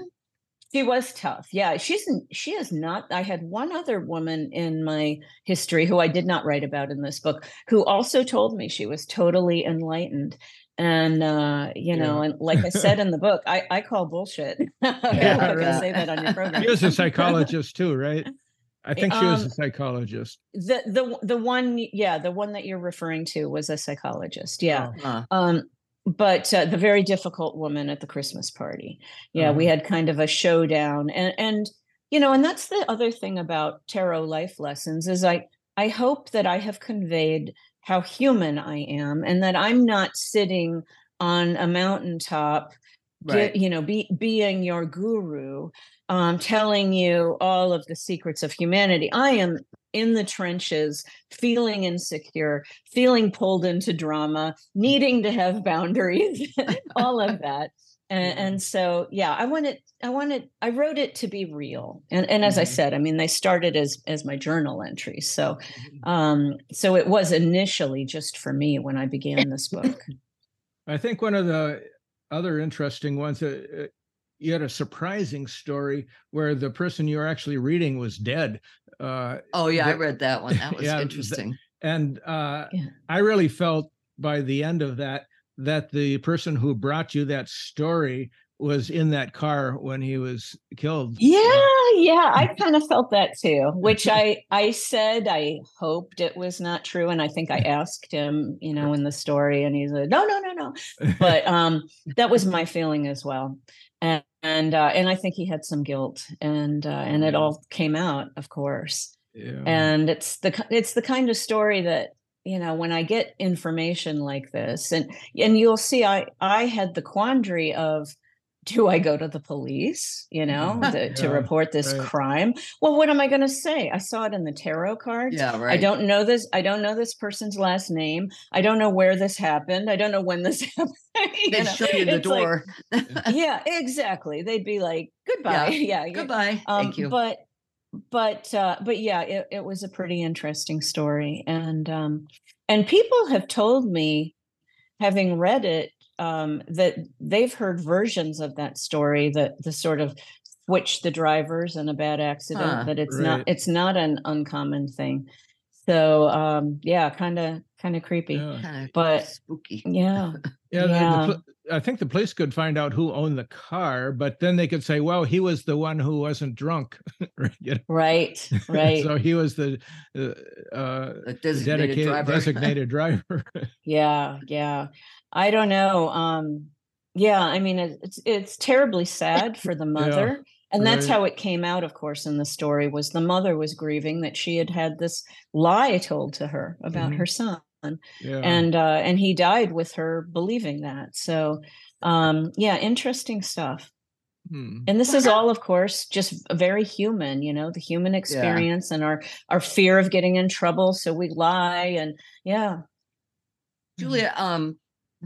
she was tough. Yeah, she's she is not. I had one other woman in my history who I did not write about in this book, who also told me she was totally enlightened. And uh, you know, Yeah. and like I said in the book, I I call bullshit. I'm Yeah, going to say that on your program. She was a psychologist too, right? I think she was Um, a psychologist. the the the one yeah the one that you're referring to was a psychologist yeah Oh, Huh. um but uh, the very difficult woman at the christmas party yeah we Uh-huh. had kind of a showdown and and you know and that's the other thing about tarot life lessons is i i hope that i have conveyed how human i am and that i'm not sitting on a mountaintop Right. get, you know be being your guru um telling you all of the secrets of humanity. I am in the trenches feeling insecure feeling pulled into drama needing to have boundaries all of that. And, and so yeah i wanted i wanted i wrote it to be real. And and as i Mhm. said i mean they started as as my journal entries so um so it was initially just for me when i began this book. I think one of the other interesting ones, uh, uh, you had a surprising story where the person you were actually reading was dead. Uh, oh yeah, I read that one. That was yeah, interesting. and uh, yeah. I really felt by the end of that that the person who brought you that story was in that car when he was killed. Yeah, yeah, I kind of felt that too, which I I said I hoped it was not true and I think I asked him, you know, in the story and he said, "No, no, no, no." But um that was my feeling as well. And and uh, and I think he had some guilt and uh, and it all came out, of course. Yeah. And it's the it's the kind of story that you know when i get information like this and and you'll see i i had the quandary of do I go to the police, you know, the, yeah, to report this right. crime? Well, what am I going to say? I saw it in the tarot cards. Yeah, right. I don't know this. I don't know this person's last name. I don't know where this happened. I don't know when this happened. They'd show you the door. Like, yeah, exactly. They'd be like, goodbye. Yeah, yeah goodbye. Um, Thank you. But, but, uh, but yeah, it, it was a pretty interesting story. And, um, and people have told me, having read it, um, that they've heard versions of that story that the sort of switch the drivers in a bad accident huh, that it's right. not it's not an uncommon thing so um yeah kind of kind of creepy yeah. but spooky yeah yeah, yeah. The, the, i think the police could find out who owned the car but then they could say well he was the one who wasn't drunk you know? right right so he was the uh, designated driver. designated driver yeah yeah I don't know. Um, yeah, I mean, it's it's terribly sad for the mother. Yeah, and that's right. how it came out of course in the story was the mother was grieving that she had had this lie told to her about mm-hmm. her son yeah. and uh and he died with her believing that so um yeah interesting stuff hmm. and this is all of course just very human you know the human experience yeah. and our our fear of getting in trouble so we lie and yeah julia um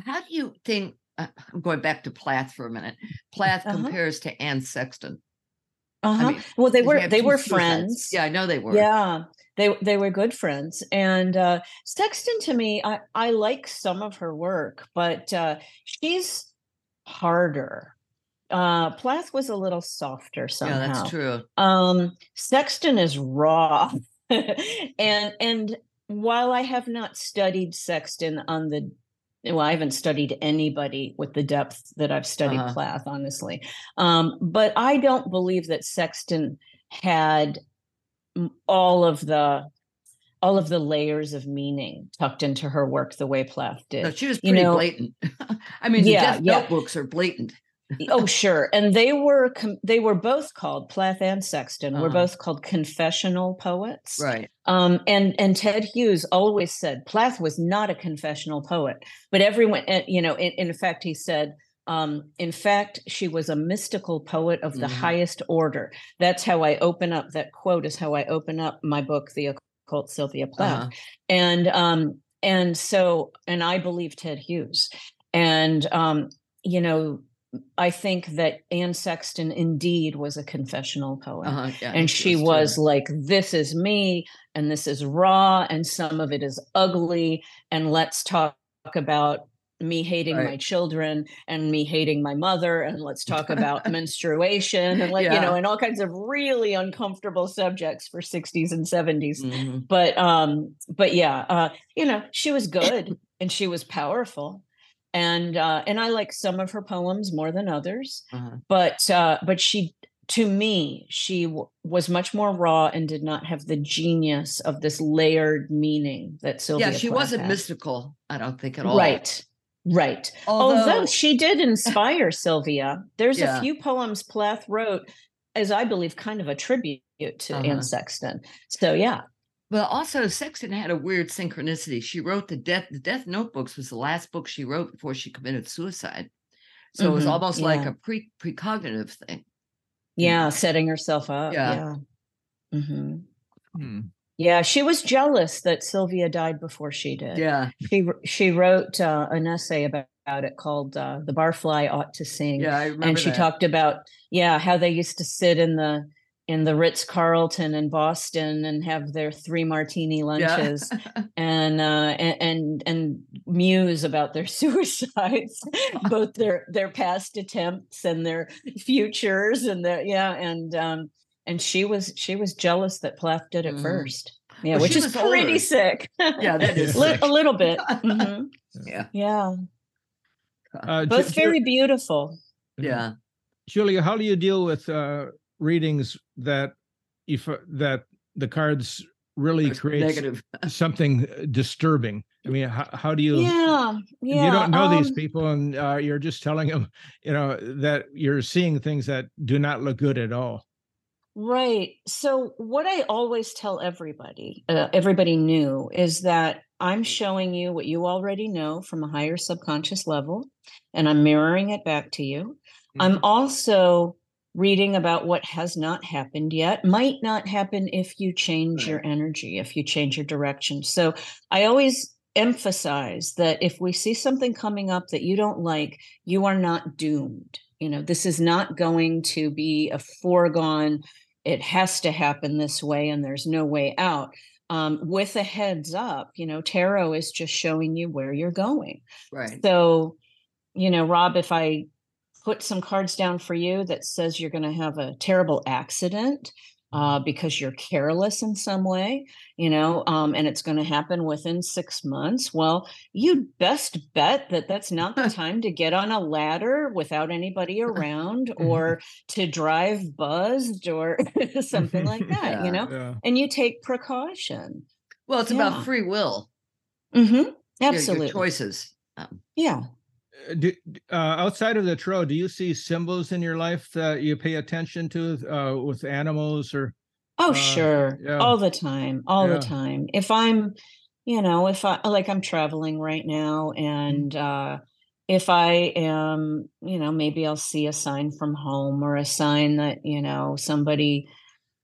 how do you think? Uh, I'm going back to Plath for a minute. Plath uh-huh. compares to Anne Sexton. Uh huh. I mean, well, they were they were friends. Yeah, I know they were. Yeah, they they were good friends. And uh, Sexton, to me, I I like some of her work, but uh, she's harder. Uh, Plath was a little softer somehow. Yeah, that's true. Um, Sexton is raw, and and while I have not studied Sexton on the well, I haven't studied anybody with the depth that I've studied uh-huh. Plath, honestly. Um, but I don't believe that Sexton had all of the all of the layers of meaning tucked into her work the way Plath did. No, she was pretty you know, blatant. I mean, yeah, the death yeah. notebooks are blatant oh sure and they were they were both called plath and sexton uh-huh. were both called confessional poets right um and and ted hughes always said plath was not a confessional poet but everyone eh, you know in, in fact he said um, in fact, she was a mystical poet of the mm-hmm. highest order. That's how I open up that quote is how I open up my book, The Occult Sylvia Plath. Uh-huh. And um, and so and I believe Ted Hughes. And um, you know, I think that Anne Sexton indeed was a confessional poet. Uh-huh, yeah, and she was, like, this is me, and this is raw, and some of it is ugly. And let's talk about me hating right. my children and me hating my mother and let's talk about menstruation and like yeah. you know and all kinds of really uncomfortable subjects for 60s and 70s mm-hmm. but um but yeah uh you know she was good and she was powerful and uh, and I like some of her poems more than others. Uh-huh. But uh, but she, to me, she w- was much more raw and did not have the genius of this layered meaning that Sylvia. Yeah, she Plath wasn't had. mystical. I don't think at all. Right. Right. Although, Although she did inspire Sylvia. There's yeah. a few poems Plath wrote, as I believe, kind of a tribute to uh-huh. Anne Sexton. So yeah. Well, also Sexton had a weird synchronicity. She wrote the death the death notebooks was the last book she wrote before she committed suicide. So mm-hmm. it was mm-hmm. almost yeah. like a pre precognitive thing. Yeah, setting herself up. Yeah. Yeah. Mm-hmm. Hmm. yeah. she was jealous that Sylvia died before she did. Yeah. She she wrote uh, an essay about it called uh, "The Barfly Ought to Sing." Yeah, I remember. And she that. talked about yeah how they used to sit in the in the Ritz Carlton in Boston and have their three martini lunches yeah. and, uh, and, and and muse about their suicides, both their their past attempts and their futures and their yeah and um and she was she was jealous that Plath did it mm. first. Yeah, well, which is pretty older. sick. Yeah, that is a little bit. Mm-hmm. Yeah, yeah. Uh, Both very beautiful. Yeah, Julia, how do you deal with uh, readings that if uh, that the cards really create negative. something uh, disturbing. I mean how, how do you yeah, yeah you don't know um, these people and uh, you're just telling them you know that you're seeing things that do not look good at all. Right. So what i always tell everybody uh, everybody new is that i'm showing you what you already know from a higher subconscious level and i'm mirroring it back to you. Mm-hmm. i'm also reading about what has not happened yet might not happen if you change right. your energy, if you change your direction. So I always emphasize that if we see something coming up that you don't like, you are not doomed. You know, this is not going to be a foregone, it has to happen this way and there's no way out. Um, with a heads up, you know, tarot is just showing you where you're going. Right. So, you know, Rob, if I put some cards down for you that says you're going to have a terrible accident uh, because you're careless in some way, you know, um, and it's going to happen within six months. Well, you'd best bet that that's not the time to get on a ladder without anybody around or to drive buzzed or something like that, yeah, you know, yeah. and you take precaution. Well, it's yeah. about free will. Mm-hmm. Absolutely. Your, your choices. Um, yeah do, uh, outside of the tarot, do you see symbols in your life that you pay attention to uh, with animals or? Oh, uh, sure. Yeah. All the time. All yeah. the time. If I'm, you know, if I like I'm traveling right now mm-hmm. and uh if I am, you know, maybe I'll see a sign from home or a sign that, you know, somebody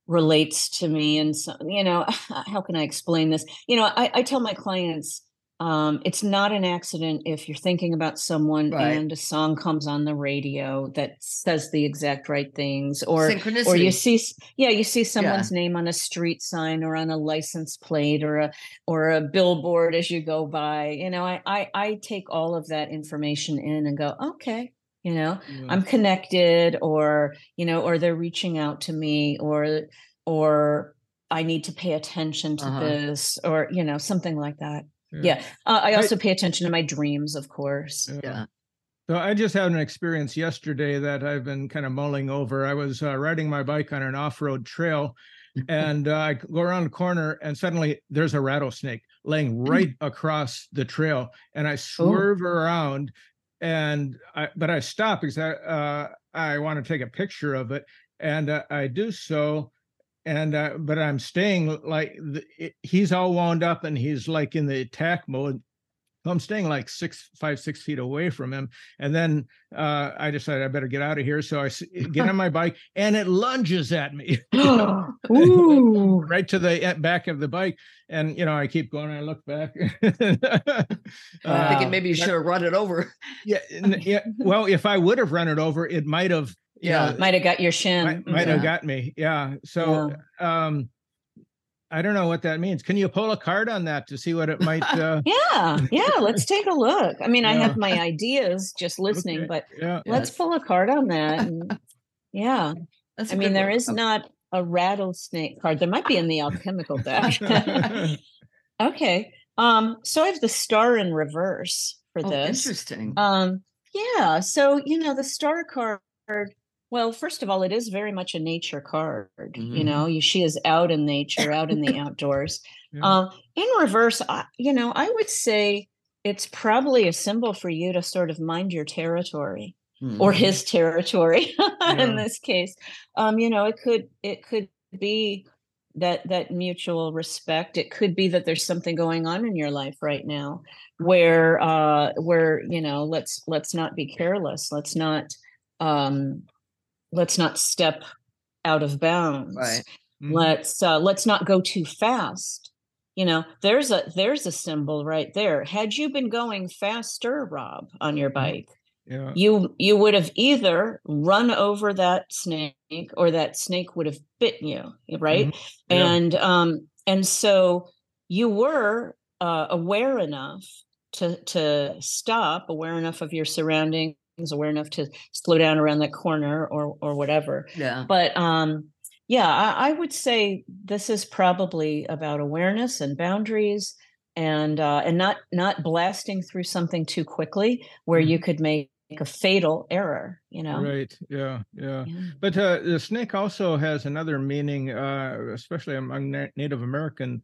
relates to me and so, you know, how can I explain this? You know, I, I tell my clients, um, it's not an accident if you're thinking about someone right. and a song comes on the radio that says the exact right things, or or you see, yeah, you see someone's yeah. name on a street sign or on a license plate or a or a billboard as you go by. You know, I I, I take all of that information in and go, okay, you know, yeah. I'm connected, or you know, or they're reaching out to me, or or I need to pay attention to uh-huh. this, or you know, something like that. Yeah. yeah. Uh, I also I, pay attention to my dreams, of course. Yeah. yeah. So I just had an experience yesterday that I've been kind of mulling over. I was uh, riding my bike on an off-road trail, and uh, I go around the corner, and suddenly there's a rattlesnake laying mm. right across the trail, and I oh. swerve oh. around, and I but I stop because I uh, I want to take a picture of it, and uh, I do so, and uh, but I'm staying like the, it, he's all wound up and he's like in the attack mode. I'm staying like six, five, six feet away from him, and then uh, I decided I better get out of here. So I get on my bike, and it lunges at me, right to the back of the bike. And you know, I keep going. I look back. uh, thinking maybe you should have run it over. Yeah, yeah. Well, if I would have run it over, it might have yeah. Might have got your shin. Might, might yeah. have got me. Yeah. So yeah. um i don't know what that means. Can you pull a card on that to see what it might uh yeah. Yeah. Let's take a look. I mean yeah. i have my ideas just listening okay. but yeah. let's yes. pull a card on that and, yeah. That's i mean there one. is not a rattlesnake card. There might be in the alchemical deck. Okay. Um so i have the star in reverse for oh, this. interesting. Um yeah. So you know the star card well, first of all, it is very much a nature card. Mm-hmm. You know, she is out in nature, out in the outdoors. Yeah. Um, in reverse, I, you know, I would say it's probably a symbol for you to sort of mind your territory mm-hmm. or his territory yeah. in this case. Um, you know, it could it could be that that mutual respect. It could be that there's something going on in your life right now where uh where you know let's let's not be careless. Let's not um let's not step out of bounds right mm-hmm. let's uh, let's not go too fast you know there's a there's a symbol right there had you been going faster rob on your mm-hmm. bike Yeah. you you would have either run over that snake or that snake would have bitten you right Mhm. Yeah. and um and so you were uh, aware enough to to stop aware enough of your surroundings aware enough to slow down around that corner or or whatever Yeah. but um yeah I, I would say this is probably about awareness and boundaries and uh and not not blasting through something too quickly where you could make a fatal error you know Right. Yeah. Yeah. Yeah. But uh, the snake also has another meaning, uh, especially among Na- Native American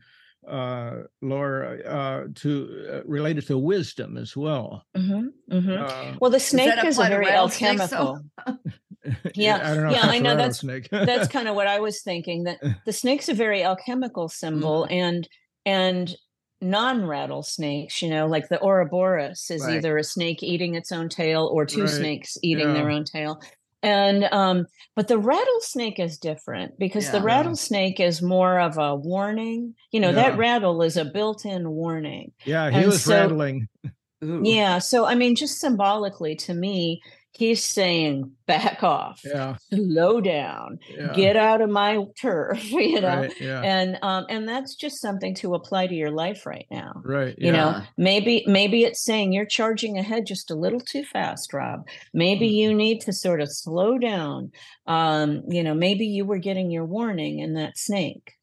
uh, lore, uh, to uh, related to wisdom as well. Mhm, mhm. Uh, well the snake is a apply to very rattlesnakes, though? alchemical yeah, I don't know. yeah, if that's I a know, that's- rattlesnake. that's kind of what I was thinking that the snake's a very alchemical symbol and and non-rattlesnakes, you know, like the Ouroboros is Right. either a snake eating its own tail or two Right, snakes eating their own tail. And um but the rattlesnake is different because the Yeah. Yeah. rattlesnake is more of a warning. You know, Yeah. that rattle is a built-in warning. yeah, he and was so- rattling. Ooh. Yeah, so I mean just symbolically to me, he's saying back off. Yeah. Slow down yeah. get out of my turf you know Right. Yeah. and um and that's just something to apply to your life right now right. you know maybe maybe it's saying you're charging ahead just a little too fast rob maybe Mhm. you need to sort of slow down um you know maybe you were getting your warning in that snake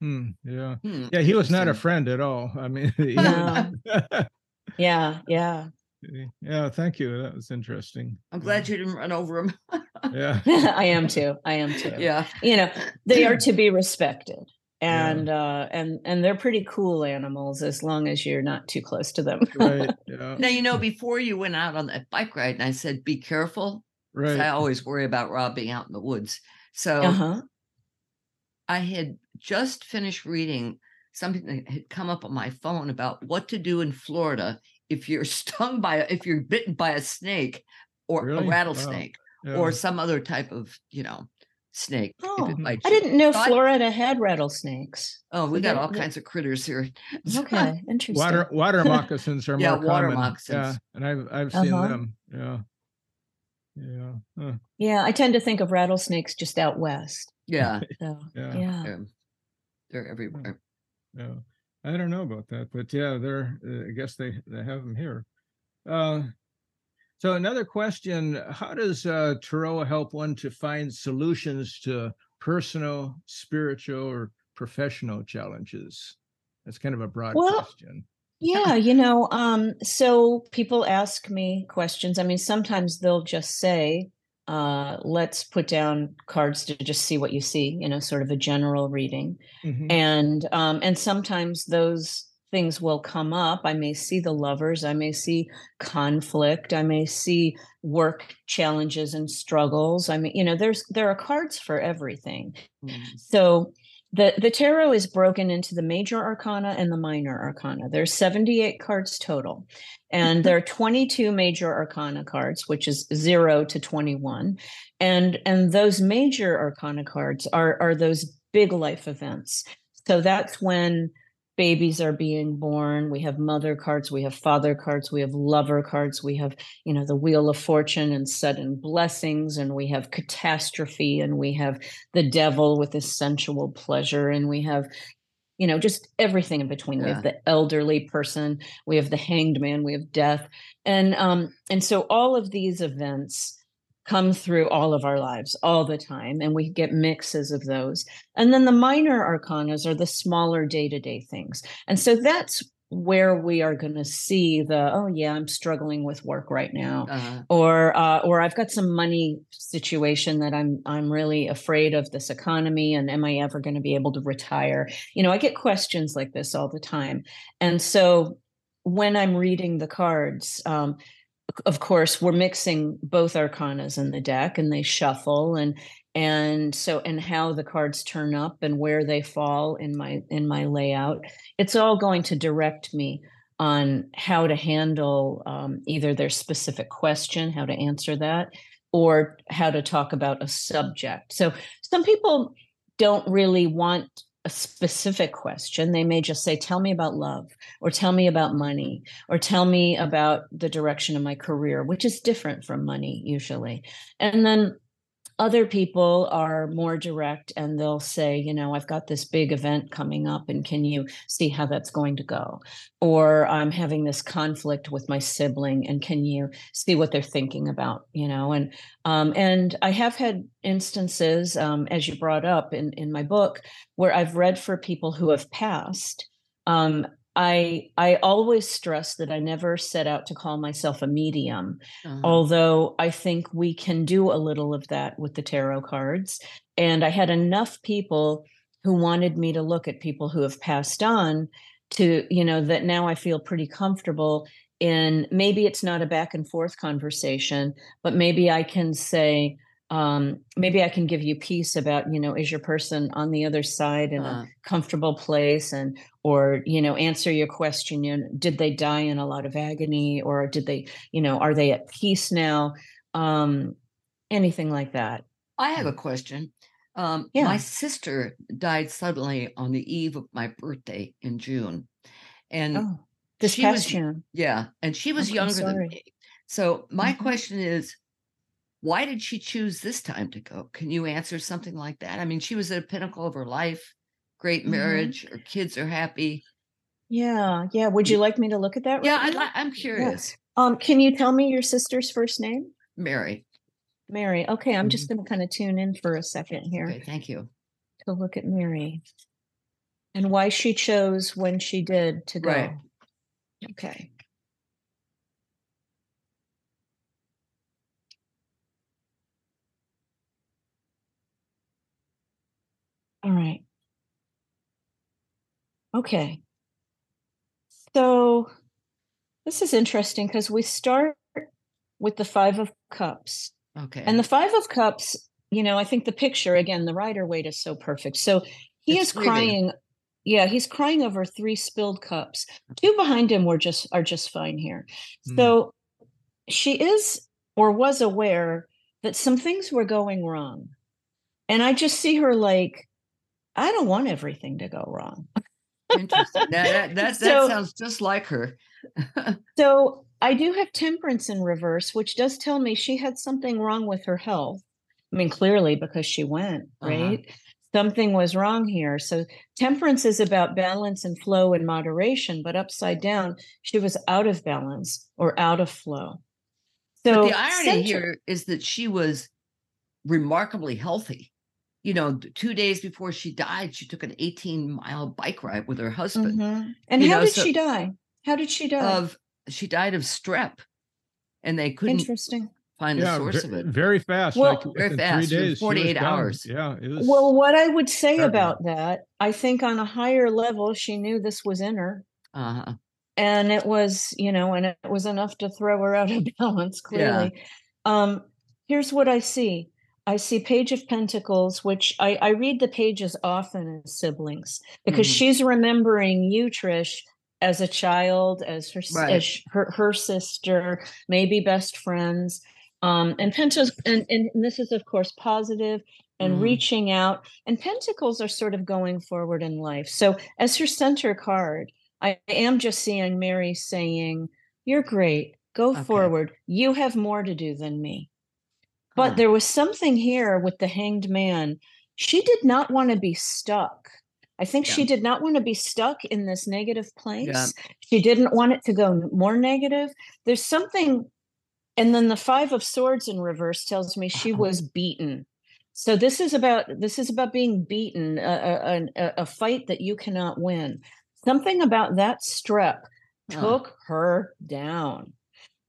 Hmm, yeah. Hmm, Yeah. He was not a friend at all. I mean, he- No. yeah yeah yeah. Thank you. That was interesting. I'm glad you didn't run over him. Yeah. i am too i am too yeah. you know they are to be respected Yeah. and uh and and they're pretty cool animals as long as you're not too close to them Right. Yeah. Now, you know, before you went out on that bike ride, and I said, be careful. 'cause I always worry about Rob being out in the woods. So uh-huh I had just finished reading something that had come up on my phone about what to do in Florida if you're stung by, a, if you're bitten by a snake or Really? a Wow. rattlesnake Yeah. or some other type of, you know, snake. Oh, I didn't know So I- Florida had rattlesnakes. Oh, we So got all that- kinds of critters here. Okay, interesting. water water moccasins are Yeah, more water common. Yeah, water moccasins. and I've I've seen Uh-huh. them. Yeah. Yeah. Huh. Yeah, I tend to think of rattlesnakes just out west. Yeah. So Yeah. yeah. they're everywhere. Yeah. I don't know about that, but yeah, they're. Uh, I guess they they have them here. Uh, so another question: How does uh, Tarot help one to find solutions to personal, spiritual, or professional challenges? That's kind of a broad Well, question. Yeah, you know, um, so people ask me questions. I mean, sometimes they'll just say, uh, let's put down cards to just see what you see, you know, sort of a general reading. Mhm. and um and sometimes those things will come up i may see the lovers i may see conflict i may see work challenges and struggles i mean you know there's there are cards for everything Mm. so the the tarot is broken into the major arcana and the minor arcana. There's 78 cards total and mm-hmm. there are 22 major arcana cards which is 0 to 21 and and those major arcana cards are are those big life events. So that's when babies are being born. We have mother cards we have father cards we have lover cards we have you know the wheel of fortune and sudden blessings and we have catastrophe and we have the devil with his sensual pleasure and we have you know just everything in between. We have the elderly person we have the hanged man we have death. And um and so all of these events come through all of our lives all the time and we get mixes of those. And then the minor arcanas are the smaller day-to-day things. And so that's where we are going to see the oh yeah i'm struggling with work right now Uh, or uh, or I've got some money situation that I'm I'm really afraid of this economy and am I ever going to be able to retire? You know, I get questions like this all the time, and so when I'm reading the cards, um, of course, we're mixing both arcanas in the deck, and they shuffle and and so and how the cards turn up and where they fall in my in my layout it's all going to direct me on how to handle um, either their specific question, how to answer that, or how to talk about a subject. So some people don't really want a specific question. They may just say, Tell me about love, or tell me about money, or tell me about the direction of my career, which is different from money usually. And then other people are more direct and they'll say, you know, I've got this big event coming up and can you see how that's going to go? Or I'm having this conflict with my sibling and can you see what they're thinking about, you know? And um, and I have had instances, um, as you brought up in, in my book, where I've read for people who have passed um, I I always stress that I never set out to call myself a medium, uh-huh. although I think we can do a little of that with the tarot cards. And I had enough people who wanted me to look at people who have passed on to, you know, that now I feel pretty comfortable in maybe it's not a back and forth conversation, but maybe I can say, um, maybe I can give you peace about, you know, is your person on the other side in uh. a uh-huh. comfortable place and, or, you know, answer your question, you know, did they die in a lot of agony or did they, you know, are they at peace now? Um, anything like that. I have a question. Um, yeah. My sister died suddenly on the eve of my birthday in June. And oh, this past was, June. Yeah. And she was younger than me. So my mm-hmm. question is, why did she choose this time to go? Can you answer something like that? I mean, she was at a pinnacle of her life, great mm-hmm. marriage, mm-hmm. her kids are happy. Yeah, yeah. Would you like me to look at that? Right yeah, I, I'm curious. Yeah. Um, can you tell me your sister's first name? Mary. Mary. Okay, I'm mm-hmm. just going to kind of tune in for a second here. Okay, thank you. To look at Mary and why she chose when she did to go. Right. Okay. All right. Okay. So this is interesting because we start with the Five of Cups. Okay. And the Five of Cups, you know, I think the picture again, the Rider Waite is so perfect. So he it's is crying. Yeah, he's crying over three spilled cups. Two behind him were just are just fine here. Mm. So she is or was aware that some things were going wrong. And I just see her like I don't want everything to go wrong. Interesting. That, that, that, so, that sounds just like her. so I do have temperance in reverse, which does tell me she had something wrong with her health. I mean, clearly because she went, uh-huh. right? Uh-huh. Something was wrong here. So temperance is about balance and flow and moderation, but upside down, she was out of balance or out of flow. So but the irony center- here is that she was remarkably healthy you know, two days before she died, she took an 18 mile bike ride with her husband. Mm-hmm. And you how know, did so she die? How did she die? Of she died of strep, and they couldn't interesting find yeah, the source v- of it. Very fast. Well, like very fast. Three days, 48 hours. Yeah. It was well, what I would say terrible. about that, I think on a higher level, she knew this was in her. Uh-huh. And it was, you know, and it was enough to throw her out of balance, clearly. Yeah. Um, here's what I see I see Page of Pentacles, which I, I read the pages often as siblings because mm-hmm. she's remembering you, Trish, as a child, as her right. as her, her sister, maybe best friends. Um, and Pentacles, and, and this is of course positive and mm. reaching out. And Pentacles are sort of going forward in life. So as her center card, I am just seeing Mary saying, "You're great. Go okay. forward. You have more to do than me." But hmm. there was something here with the hanged man. She did not want to be stuck. I think yeah. she did not want to be stuck in this negative place. Yeah. She didn't want it to go more negative. There's something, and then the five of swords in reverse tells me she uh-huh. was beaten. So this is about this is about being beaten, a, a, a fight that you cannot win. Something about that strep took her down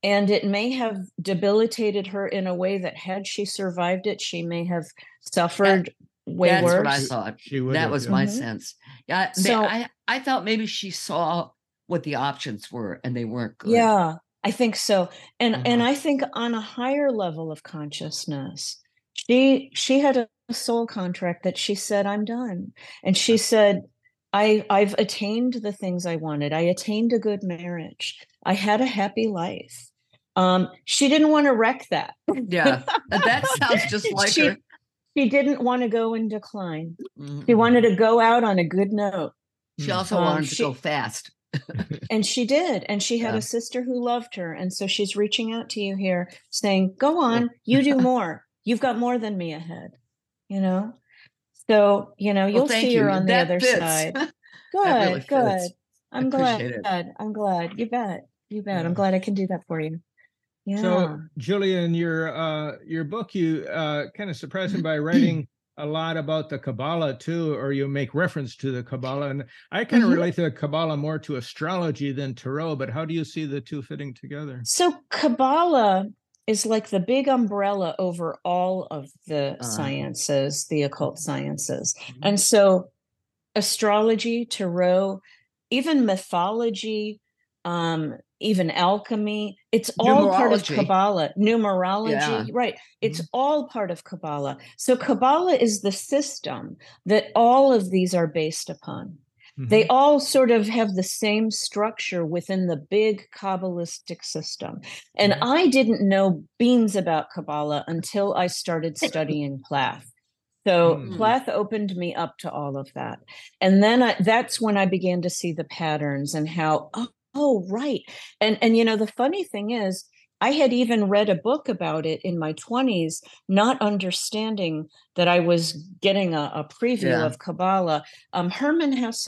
and it may have debilitated her in a way that had she survived it she may have suffered that, way that's worse what i thought she would that was my mm-hmm. sense yeah so I, I thought maybe she saw what the options were and they weren't good yeah i think so and uh-huh. and i think on a higher level of consciousness she she had a soul contract that she said i'm done and she said I, I've attained the things I wanted. I attained a good marriage. I had a happy life. Um, she didn't want to wreck that. yeah, that sounds just like she, her. she didn't want to go in decline. She Mhm. wanted to go out on a good note. She also Um, wanted to she- go fast. And she did. And she had Yeah. a sister who loved her. And so she's reaching out to you here saying, Go on, you do more. You've got more than me ahead. You know? So, you know, you'll thank see her you. on the other fits. side. Good, really good. fits. I'm appreciate it. glad. I'm glad. You bet. You bet. Yeah. I'm glad I can do that for you. Yeah. So, Julian, your uh, your book, you uh, kind of surprised me by writing a lot about the Kabbalah too, or you make reference to the Kabbalah. And I kind of Mhm. relate to the Kabbalah more to astrology than tarot. But how do you see the two fitting together? So Kabbalah is like the big umbrella over all of the Uh. sciences, the occult sciences. Mhm. And so astrology, tarot, even mythology, um, even alchemy, it's all part of Kabbalah. Numerology, Yeah. right. It's all part of Kabbalah. So Kabbalah is the system that all of these are based upon they all sort of have the same structure within the big kabbalistic system and Mhm. i didn't know beans about kabbalah until i started studying plath so Mm. plath opened me up to all of that and then I, that's when i began to see the patterns and how oh, right and and you know the funny thing is i had even read a book about it in my 20s not understanding that i was getting a, a preview Yeah. of kabbalah um, hermann hesse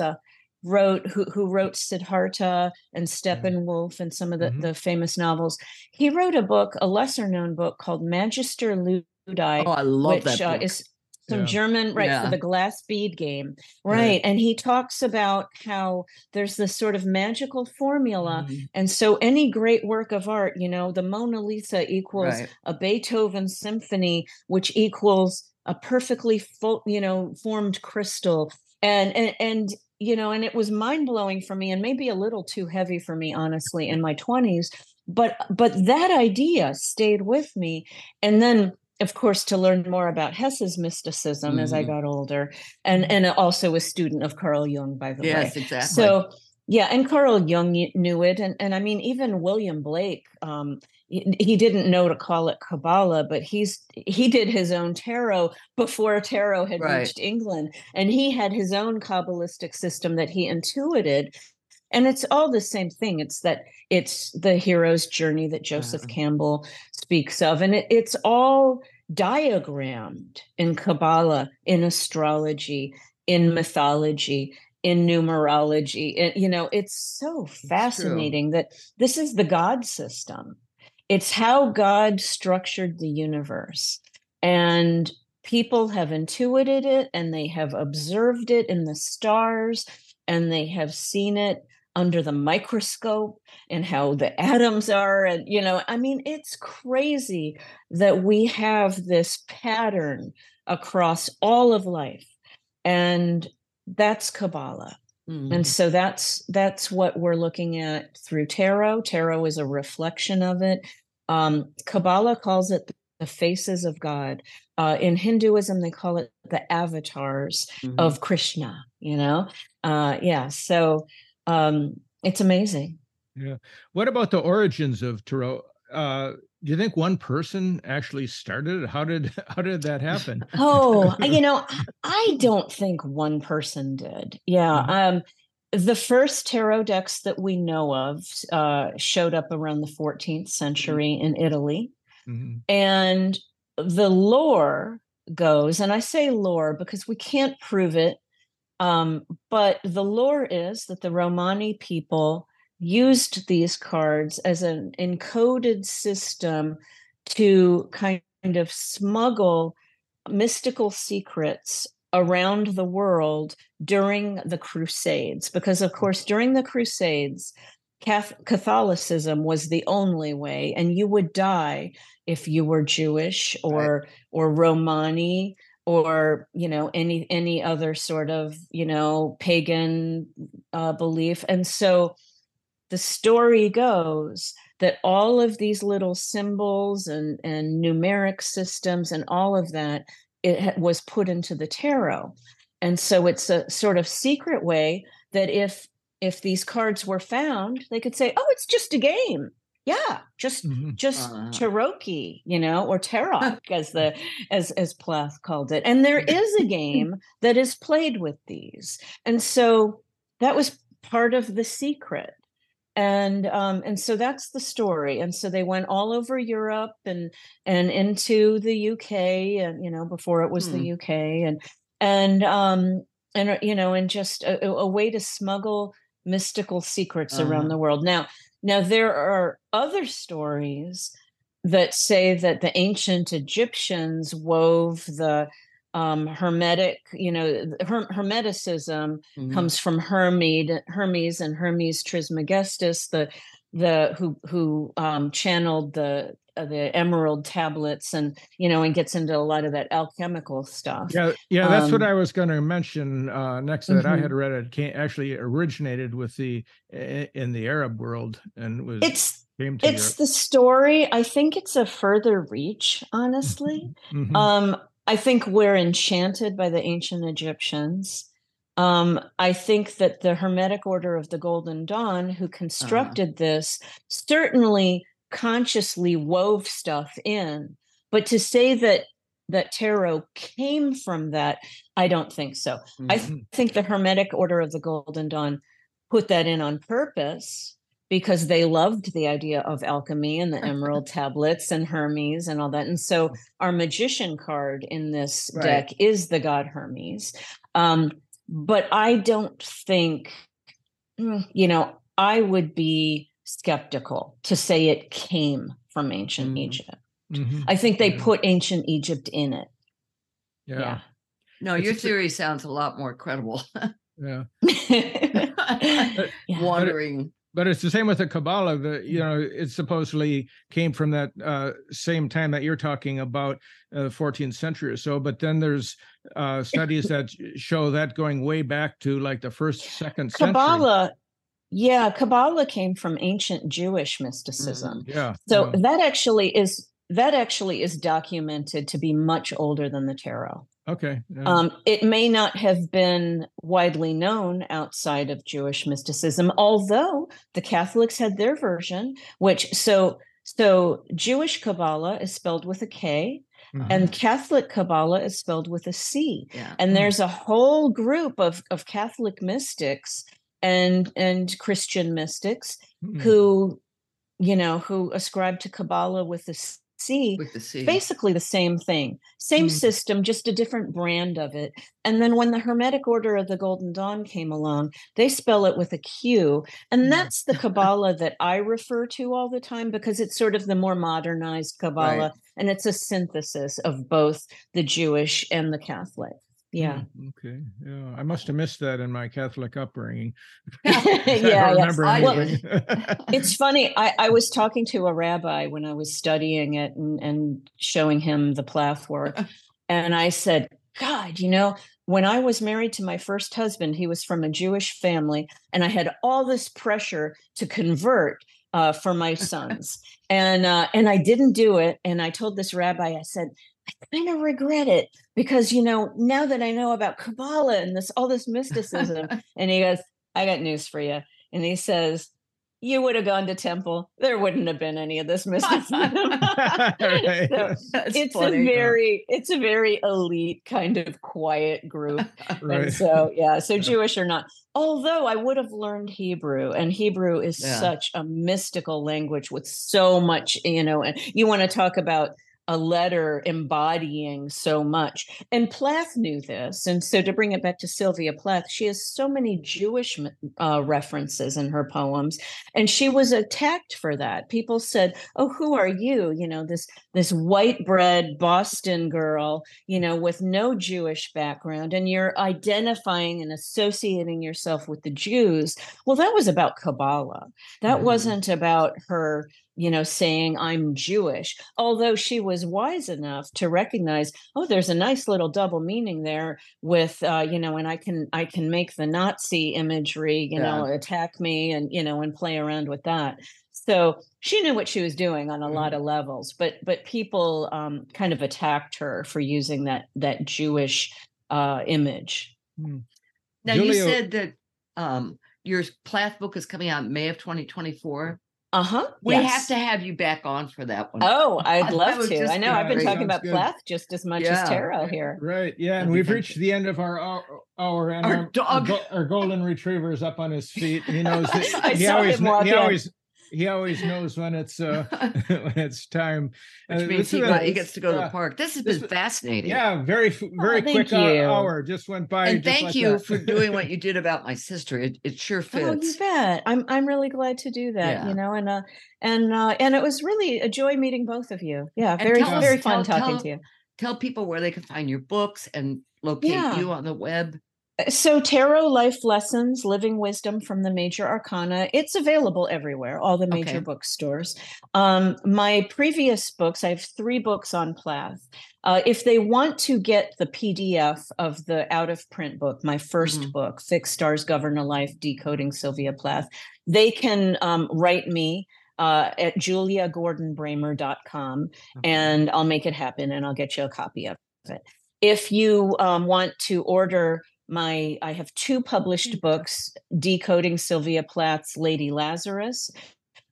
wrote who, who wrote siddhartha and steppenwolf and some of the, Mhm. the famous novels he wrote a book a lesser known book called magister ludi Oh, I love which that uh, book. is some Yeah. German, right, Yeah. for the glass bead game. Right. Right. And he talks about how there's this sort of magical formula. Mhm. And so any great work of art, you know, the Mona Lisa equals Right. a Beethoven symphony, which equals a perfectly full, you know, formed crystal. And and and you know, and it was mind blowing for me and maybe a little too heavy for me, honestly, in my 20s. But but that idea stayed with me. And then of course, to learn more about Hesse's mysticism as I Mhm. got older, and and also a student of Carl Jung, by the way. Yes, exactly. So yeah, and Carl Jung knew- knew it, and and I mean even William Blake, um, he, he didn't know to call it Kabbalah, but he's he did his own tarot before tarot had Right. reached England, and he had his own kabbalistic system that he intuited. And it's all the same thing. It's that it's the hero's journey that Joseph Uh-huh. Campbell speaks of, and it, it's all diagrammed in Kabbalah, in astrology, in mythology, in numerology. And, you know, it's so fascinating that this is the God system. It's how God structured the universe. And people have intuited it and they have observed it in the stars and they have seen it under the microscope and how the atoms are and you know i mean it's crazy that we have this pattern across all of life and that's kabbalah. Mhm. and so that's that's what we're looking at through tarot. Tarot is a reflection of it. Um kabbalah calls it the faces of god. Uh in hinduism they call it the avatars Mhm. of krishna you know? Uh yeah so um it's amazing Yeah. What about the origins of tarot? Uh, do you think one person actually started it? How did how did that happen? oh you know I- don't think one person did yeah Mhm. um the first tarot decks that we know of uh showed up around the 14th century in italy Mhm. and the lore goes and i say lore because we can't prove it um, but the lore is that the romani people used these cards as an encoded system to kind of smuggle mystical secrets around the world during the crusades because of course during the crusades catholicism was the only way and you would die if you were jewish or or romani or you know any any other sort of you know pagan uh, belief. And so the story goes that all of these little symbols and and numeric systems and all of that it was put into the tarot. And so it's a sort of secret way that if if these cards were found they could say oh it's just a game Yeah, just Mhm. just Uh. tarocchi, you know, or Tarok as the as as Plath called it. And there is a game that is played with these. And so that was part of the secret. And um and so that's the story. And so they went all over Europe and and into the UK and you know before it was Hmm. the UK and and um and uh, you know and just a, a- way to smuggle mystical secrets around Uh-huh. the world. Now now there are other stories that say that the ancient Egyptians wove the um, hermetic, you know, her- hermeticism Mhm. comes from Hermes, Hermes and Hermes Trismegistus, the the who who um, channeled the uh, the emerald tablets and you know and gets into a lot of that alchemical stuff. Yeah, yeah, that's what Um, I was going to mention uh, next. That I Mhm. had read it came, actually originated with the in the Arab world and was It's came to it's the story. I think it's a further reach, honestly. Europe. Mhm. Um, I think we're enchanted by the ancient Egyptians. Um, I think that the Hermetic Order of the Golden Dawn, who constructed this, certainly consciously wove stuff in. But to say that that tarot came from that, I don't think so. I Mhm. th- think the Hermetic Order of the Golden Dawn put that in on purpose because they loved the idea of alchemy and the emerald tablets and Hermes and all that. And so our magician card in this Right. deck is the god Hermes. Um, but I don't think, mm, you know, I would be skeptical to say it came from ancient Mhm. Egypt. Mhm. I think they Yeah. put ancient Egypt in it. yeah, No, It's your just a- theory sounds a lot more credible. yeah. Yeah. Yeah. Wandering. But it's the same with the Kabbalah. The you know it supposedly came from that uh, same time that you're talking about, uh, 14th century or so. But then there's uh, studies that show that going way back to like the first, second century. Kabbalah, yeah, Kabbalah came from ancient Jewish mysticism. Yeah. So yeah. that actually is that actually is documented to be much older than the tarot. okay. yeah. Um, it may not have been widely known outside of Jewish mysticism, although the Catholics had their version, which so so Jewish Kabbalah is spelled with a K, Mhm. and Catholic Kabbalah is spelled with a C Yeah. and Hmm. there's a whole group of of catholic mystics and and christian mystics Mhm. who you know who ascribe to kabbalah with the c With the C. basically the same thing same Hmm. system just a different brand of it and then when the hermetic order of the golden dawn came along they spell it with a q and Hmm. that's the kabbalah that i refer to all the time because it's sort of the more modernized kabbalah and it's a synthesis of both the jewish and the catholic yeah Hmm, Okay. Yeah. I must have missed that in my Catholic upbringing. yeah, yeah. I anything. It's funny. I, I was talking to a rabbi when I was studying it and, and showing him the Plath work. And I said, God, you know, when I was married to my first husband, he was from a Jewish family, and I had all this pressure to convert uh, for my sons. and uh, and I didn't do it. And I told this rabbi, I said, I kind of regret it because you know now that I know about Kabbalah and this all this mysticism, and he goes, I got news for you. And he says, You would have gone to temple. There wouldn't have been any of this mysticism. Right. So it's funny. a very, it's a very elite kind of quiet group. Right. And so, yeah, so Jewish or not. Although I would have learned Hebrew, and Hebrew is Yeah. such a mystical language with so much, you know, and you want to talk about a letter embodying so much. And Plath knew this. And so to bring it back to Sylvia Plath, she has so many Jewish uh, references in her poems. And she was attacked for that. People said, Oh, who are you? You know, this this white bread Boston girl, you know, with no Jewish background, and you're identifying and associating yourself with the Jews. Well, that was about Kabbalah. That Mhm. wasn't about her you know, saying I'm Jewish, although she was wise enough to recognize, oh, there's a nice little double meaning there with, uh, you know, and I can I can make the Nazi imagery, you know, attack me and you know, and play around with that. So she knew what she was doing on a lot of levels, but but people um, kind of attacked her for using that that Jewish uh, image. Now you said that um your Plath book is coming out in May of 2024. Uh huh. We yes. have to have you back on for that one. Oh, I'd love to. I know I've been talking about good. Plath just as much yeah. as tarot here. Right. Yeah, and we've reached the end of our hour, and our, our dog, our, our, golden retriever is up on his feet. He knows. That, he always. He always he always knows when it's uh when it's time. Which uh, means he, a, he, gets to go to the park. This has this, been fascinating. Yeah, very very oh, quick hour just went by. And thank like you that. for doing what you did about my sister. It it sure fits. Oh, you bet. I'm I'm really glad to do that. Yeah. You know, and uh and uh and it was really a joy meeting both of you. Yeah, very very us, fun tell, talking tell, to you. Tell people where they can find your books and locate yeah. you on the web. So, Tarot Life Lessons, Living Wisdom from the Major Arcana, it's available everywhere, all the major okay. bookstores. Um, my previous books, I have three books on Plath. Uh, if they want to get the PDF of the out of print book, my 1st mm-hmm. book, Fixed Stars Govern a Life Decoding Sylvia Plath, they can um, write me uh, at juliagordonbramer.com okay. and I'll make it happen and I'll get you a copy of it. If you um, want to order my i have two published mm-hmm. books decoding sylvia plath's lady lazarus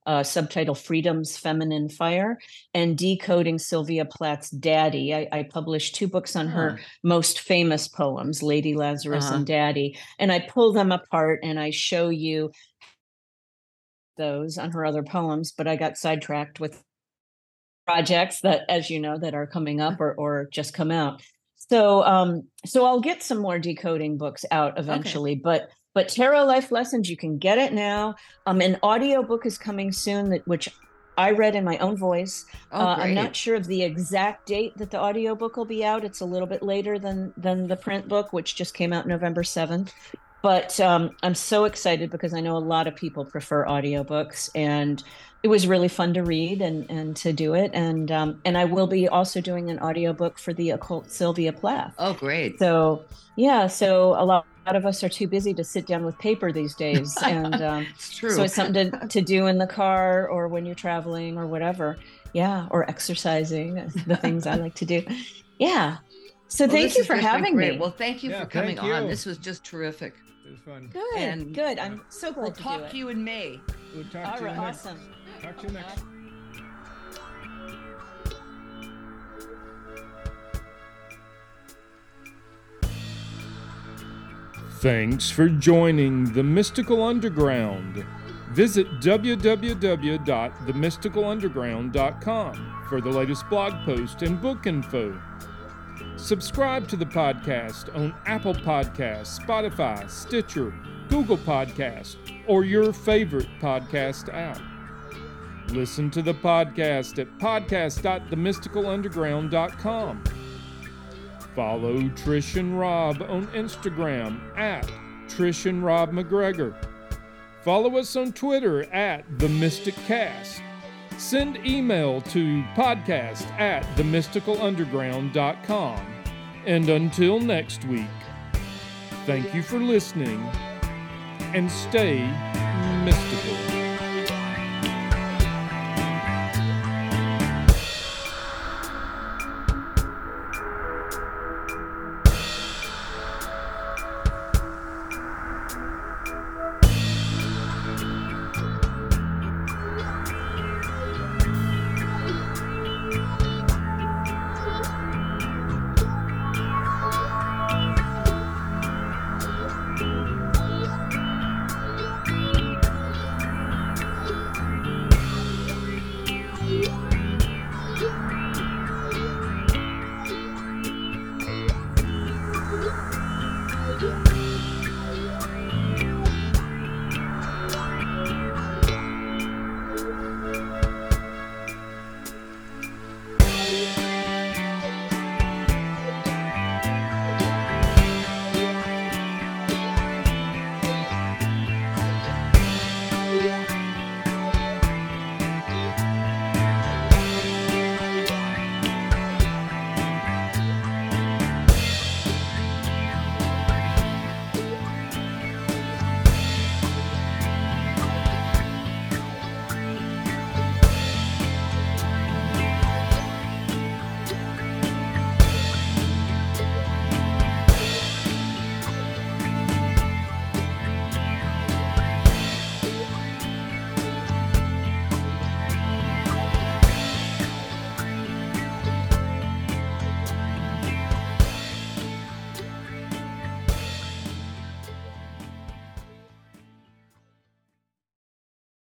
uh, subtitle freedom's feminine fire and decoding sylvia plath's daddy i, I published two books on uh-huh. her most famous poems lady lazarus uh-huh. and daddy and i pull them apart and i show you those on her other poems but i got sidetracked with projects that as you know that are coming up or, or just come out so um so I'll get some more decoding books out eventually, okay. but but tarot life lessons you can get it now. Um an audio book is coming soon that which I read in my own voice. Oh, uh, I'm not sure of the exact date that the audio book will be out. It's a little bit later than than the print book, which just came out November 7th. But um, I'm so excited because I know a lot of people prefer audiobooks and it was really fun to read and and to do it and um and I will be also doing an audiobook for the occult Sylvia Plath. Oh great. So yeah, so a lot of us are too busy to sit down with paper these days and um it's true. so it's something to, to do in the car or when you're traveling or whatever. Yeah, or exercising, the things I like to do. Yeah. So well, thank you for having me. Well, thank you yeah, for coming on. This was just terrific. It was fun. Good. And good. I'm so glad we'll to talk to you in May. We'll talk All to right, you awesome. Talk to you next. Thanks for joining the Mystical Underground. Visit www.themysticalunderground.com for the latest blog post and book info. Subscribe to the podcast on Apple Podcasts, Spotify, Stitcher, Google Podcast, or your favorite podcast app. Listen to the podcast at podcast.themysticalunderground.com. Follow Trish and Rob on Instagram at Trish and Rob MacGregor. Follow us on Twitter at The Mystic Cast. Send email to podcast at themysticalunderground.com. And until next week, thank you for listening and stay.